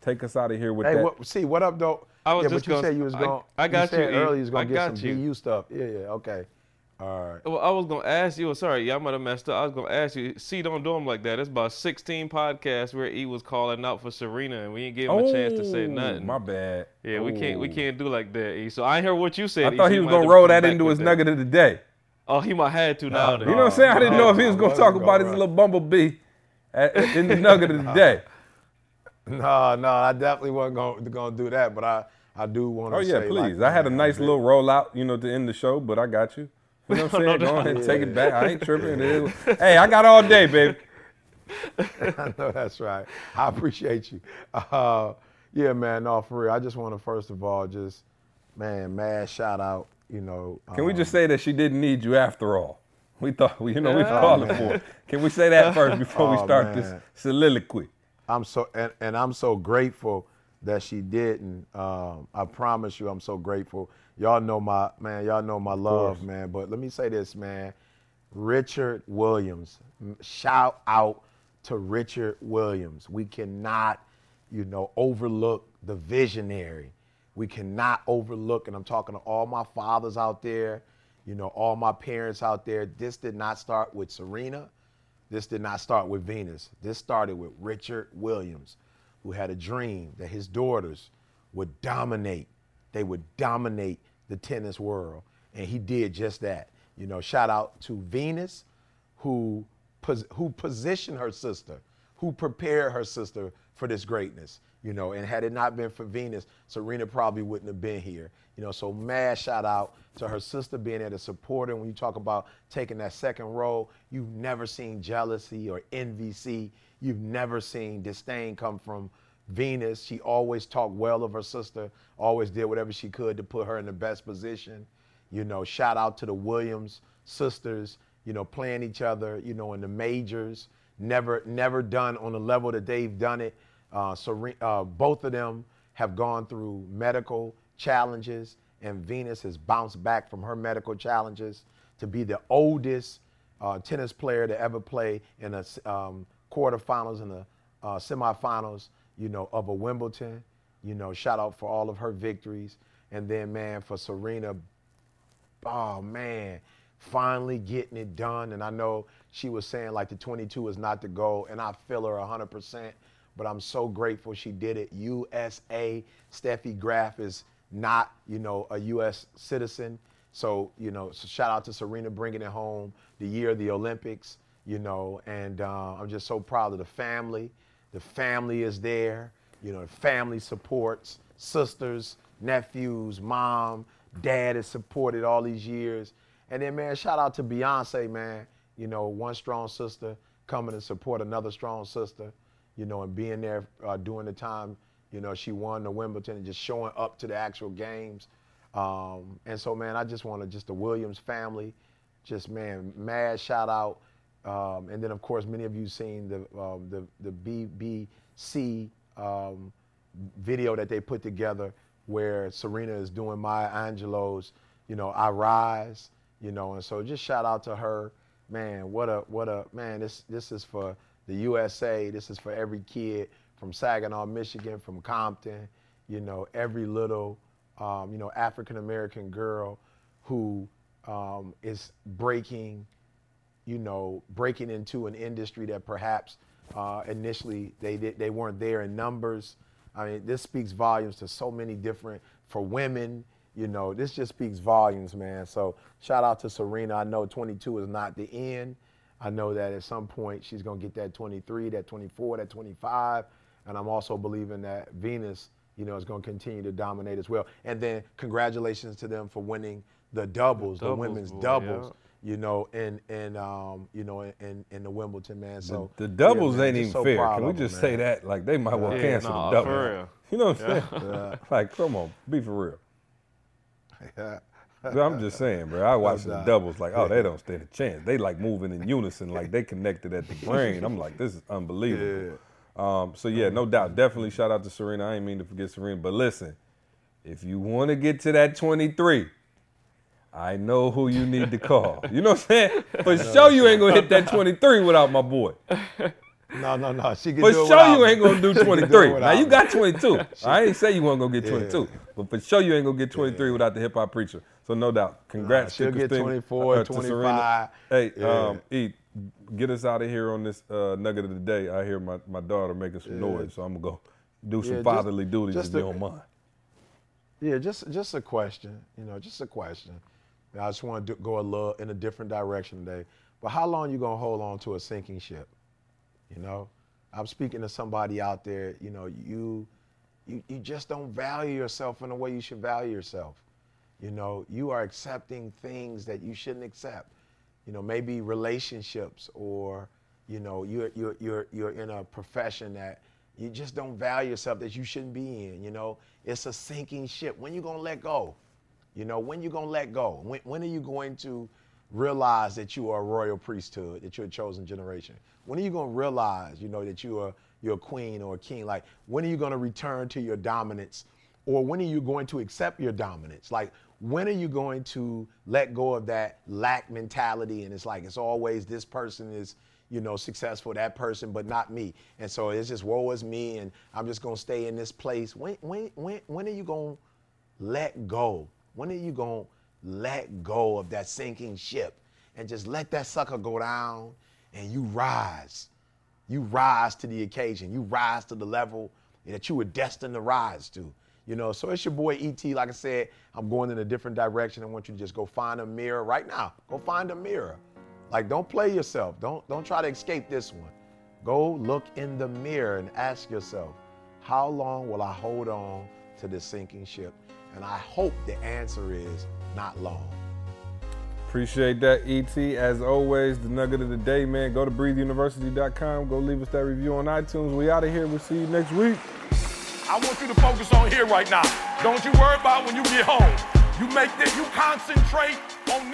take us out of here with Hey, that. what, see what up though? I was yeah, just but you gonna- said you was I- going. I got you. Said you, earlier you was gonna I get got some you. BU stuff. Yeah, yeah. Okay. All right. Well, I was gonna ask you. Sorry, yeah, I might have messed up. I was gonna ask you. See, don't do them like that. It's about 16 podcasts where E was calling out for Serena, and we didn't give him a chance to say Oh, nothing. My bad. Yeah, we can't. We Oh. can't do like that. E. So I ain't heard what you said. I thought so he was gonna roll that into his that. nugget of the day. Oh, he might had to now. then. You know what I'm saying? I didn't know if he was gonna I talk wasn't about his little bumblebee at, at- in the nugget of the day. No, no, I definitely wasn't going to do that, but I, I do want to Oh say. yeah, please. Like, I had a nice little rollout, you know, to end the show, but I got you. You know what I'm saying? Go ahead and take it back. I ain't tripping. Hey, I got all day, baby. I know that's right. I appreciate you. Uh, yeah, man. No, for real. I just want to first of all just, man, mad shout out. You know. Can we um, just say that she didn't need you after all? We thought, you know, we called her for. it. Can we say that first before we Oh, start this soliloquy? I'm so and, and I'm so grateful that she didn't. Um, I promise you, I'm so grateful. Y'all know my man. Y'all know my love, man. But let me say this, man. Richard Williams. Shout out to Richard Williams. We cannot, you know, overlook the visionary. We cannot overlook, and I'm talking to all my fathers out there, you know, all my parents out there. This did not start with Serena. This did not start with Venus. This started with Richard Williams, who had a dream that his daughters would dominate. They would dominate the tennis world. And he did just that. You know, shout out to Venus, who, who positioned her sister, who prepared her sister for this greatness. You know, and had it not been for Venus, Serena probably wouldn't have been here. You know, so mad shout out to her sister being there to support her. When you talk about taking that second role, you've never seen jealousy or envy. You've never seen disdain come from Venus. She always talked well of her sister, always did whatever she could to put her in the best position. You know, shout out to the Williams sisters, you know, playing each other, you know, in the majors. Never, never done on the level that they've done it. Uh, Seren- uh, both of them have gone through medical challenges, and Venus has bounced back from her medical challenges to be the oldest uh, tennis player to ever play in the um, quarterfinals and the uh, semifinals, you know, of a Wimbledon. You know, shout out for all of her victories. And then, man, for Serena, oh man, finally getting it done. And I know she was saying like the 22 is not the goal, and I feel her 100%. But I'm so grateful she did it. USA, Steffi Graf is not, you know, a U.S. citizen. So, you know, so shout out to Serena bringing it home the year of the Olympics, you know, and uh, I'm just so proud of the family. The family is there, you know, the family supports, sisters, nephews, mom, dad has supported all these years. And then, man, shout out to Beyonce, man. You know, one strong sister coming to support another strong sister, you know, and being there uh, during the time, you know, she won the Wimbledon and just showing up to the actual games. Um, and so, man, I just want to just the Williams family, just man, mad shout out. Um, and then, of course, many of you seen the um, the the BBC um, video that they put together where Serena is doing Maya Angelou's, you know, I Rise, you know, and so just shout out to her, man. What a what a man. This this is for the USA. This is for every kid from Saginaw, Michigan, from Compton, you know, every little, um, you know, African American girl who um, is breaking you know, breaking into an industry that perhaps uh, initially they did, they weren't there in numbers. I mean, this speaks volumes to so many different for women. You know, this just speaks volumes, man. So shout out to Serena. I know 22 is not the end. I know that at some point she's gonna get that 23, that 24, that 25, and I'm also believing that Venus, you know, is gonna continue to dominate as well. And then congratulations to them for winning the doubles, the, doubles, women's boy, doubles. yeah. You know, in in um, you know, in in the Wimbledon, man. So the doubles yeah, man, ain't even so fair. Can we of 'em, just say that? Like they might well Yeah, cancel nah, the doubles. for real. You know what I'm saying? like, come on, be for real. Yeah. I'm just saying, bro. I watch the doubles like, oh, they don't stand a chance. They like moving in unison, like they connected at the brain. I'm like, this is unbelievable. Um, so yeah, no doubt, definitely shout out to Serena. I ain't mean to forget Serena, but listen, if you want to get to that 23, I know who you need to call. You know what I'm saying? For sure, you ain't gonna hit that 23 without my boy. No, no, no. She can For do sure, you ain't gonna do 23. it now you got 22. I ain't say you weren't gonna get 22, but for sure you ain't gonna get 23 without the hip hop preacher. So no doubt, congrats she'll to get Christina, 24, uh, 25. Hey, Yeah. um, E, get us out of here on this uh, nugget of the day. I hear my, my daughter making some noise, so I'm gonna go do some Yeah, just- fatherly duties just if you don't mind. Yeah, just just a question. You know, just a question. I just want to go a little in a different direction today. But how long you gonna hold on to a sinking ship? You know, I'm speaking to somebody out there. You know, you you you just don't value yourself in the way you should value yourself. You know, you are accepting things that you shouldn't accept. You know, maybe relationships or you know you're you're you're you're in a profession that you just don't value yourself that you shouldn't be in. You know, it's a sinking ship. When you gonna let go? You know, when you gonna let go? When when are you going to realize that you are a royal priesthood, that you're a chosen generation? When are you gonna realize, you know, that you are you're a queen or a king? Like, when are you gonna return to your dominance? Or when are you going to accept your dominance? Like, when are you going to let go of that lack mentality? And it's like it's always this person is, you know, successful, that person, but not me. And so it's just woe is me, and I'm just gonna stay in this place. When when when when are you gonna let go? When are you gonna let go of that sinking ship and just let that sucker go down and you rise? You rise to the occasion. You rise to the level that you were destined to rise to. You know, so it's your boy ET. Like I said, I'm going in a different direction. I want you to just go find a mirror right now. Go find a mirror. Like, don't play yourself. Don't don't try to escape this one. Go look in the mirror and ask yourself, how long will I hold on to this sinking ship? And I hope the answer is not long. Appreciate that, ET. As always, the nugget of the day, man. Go to breatheuniversity.com. Go leave us that review on iTunes. We out of here. We'll see you next week. I want you to focus on here right now. Don't you worry about when you get home. You make this, you concentrate on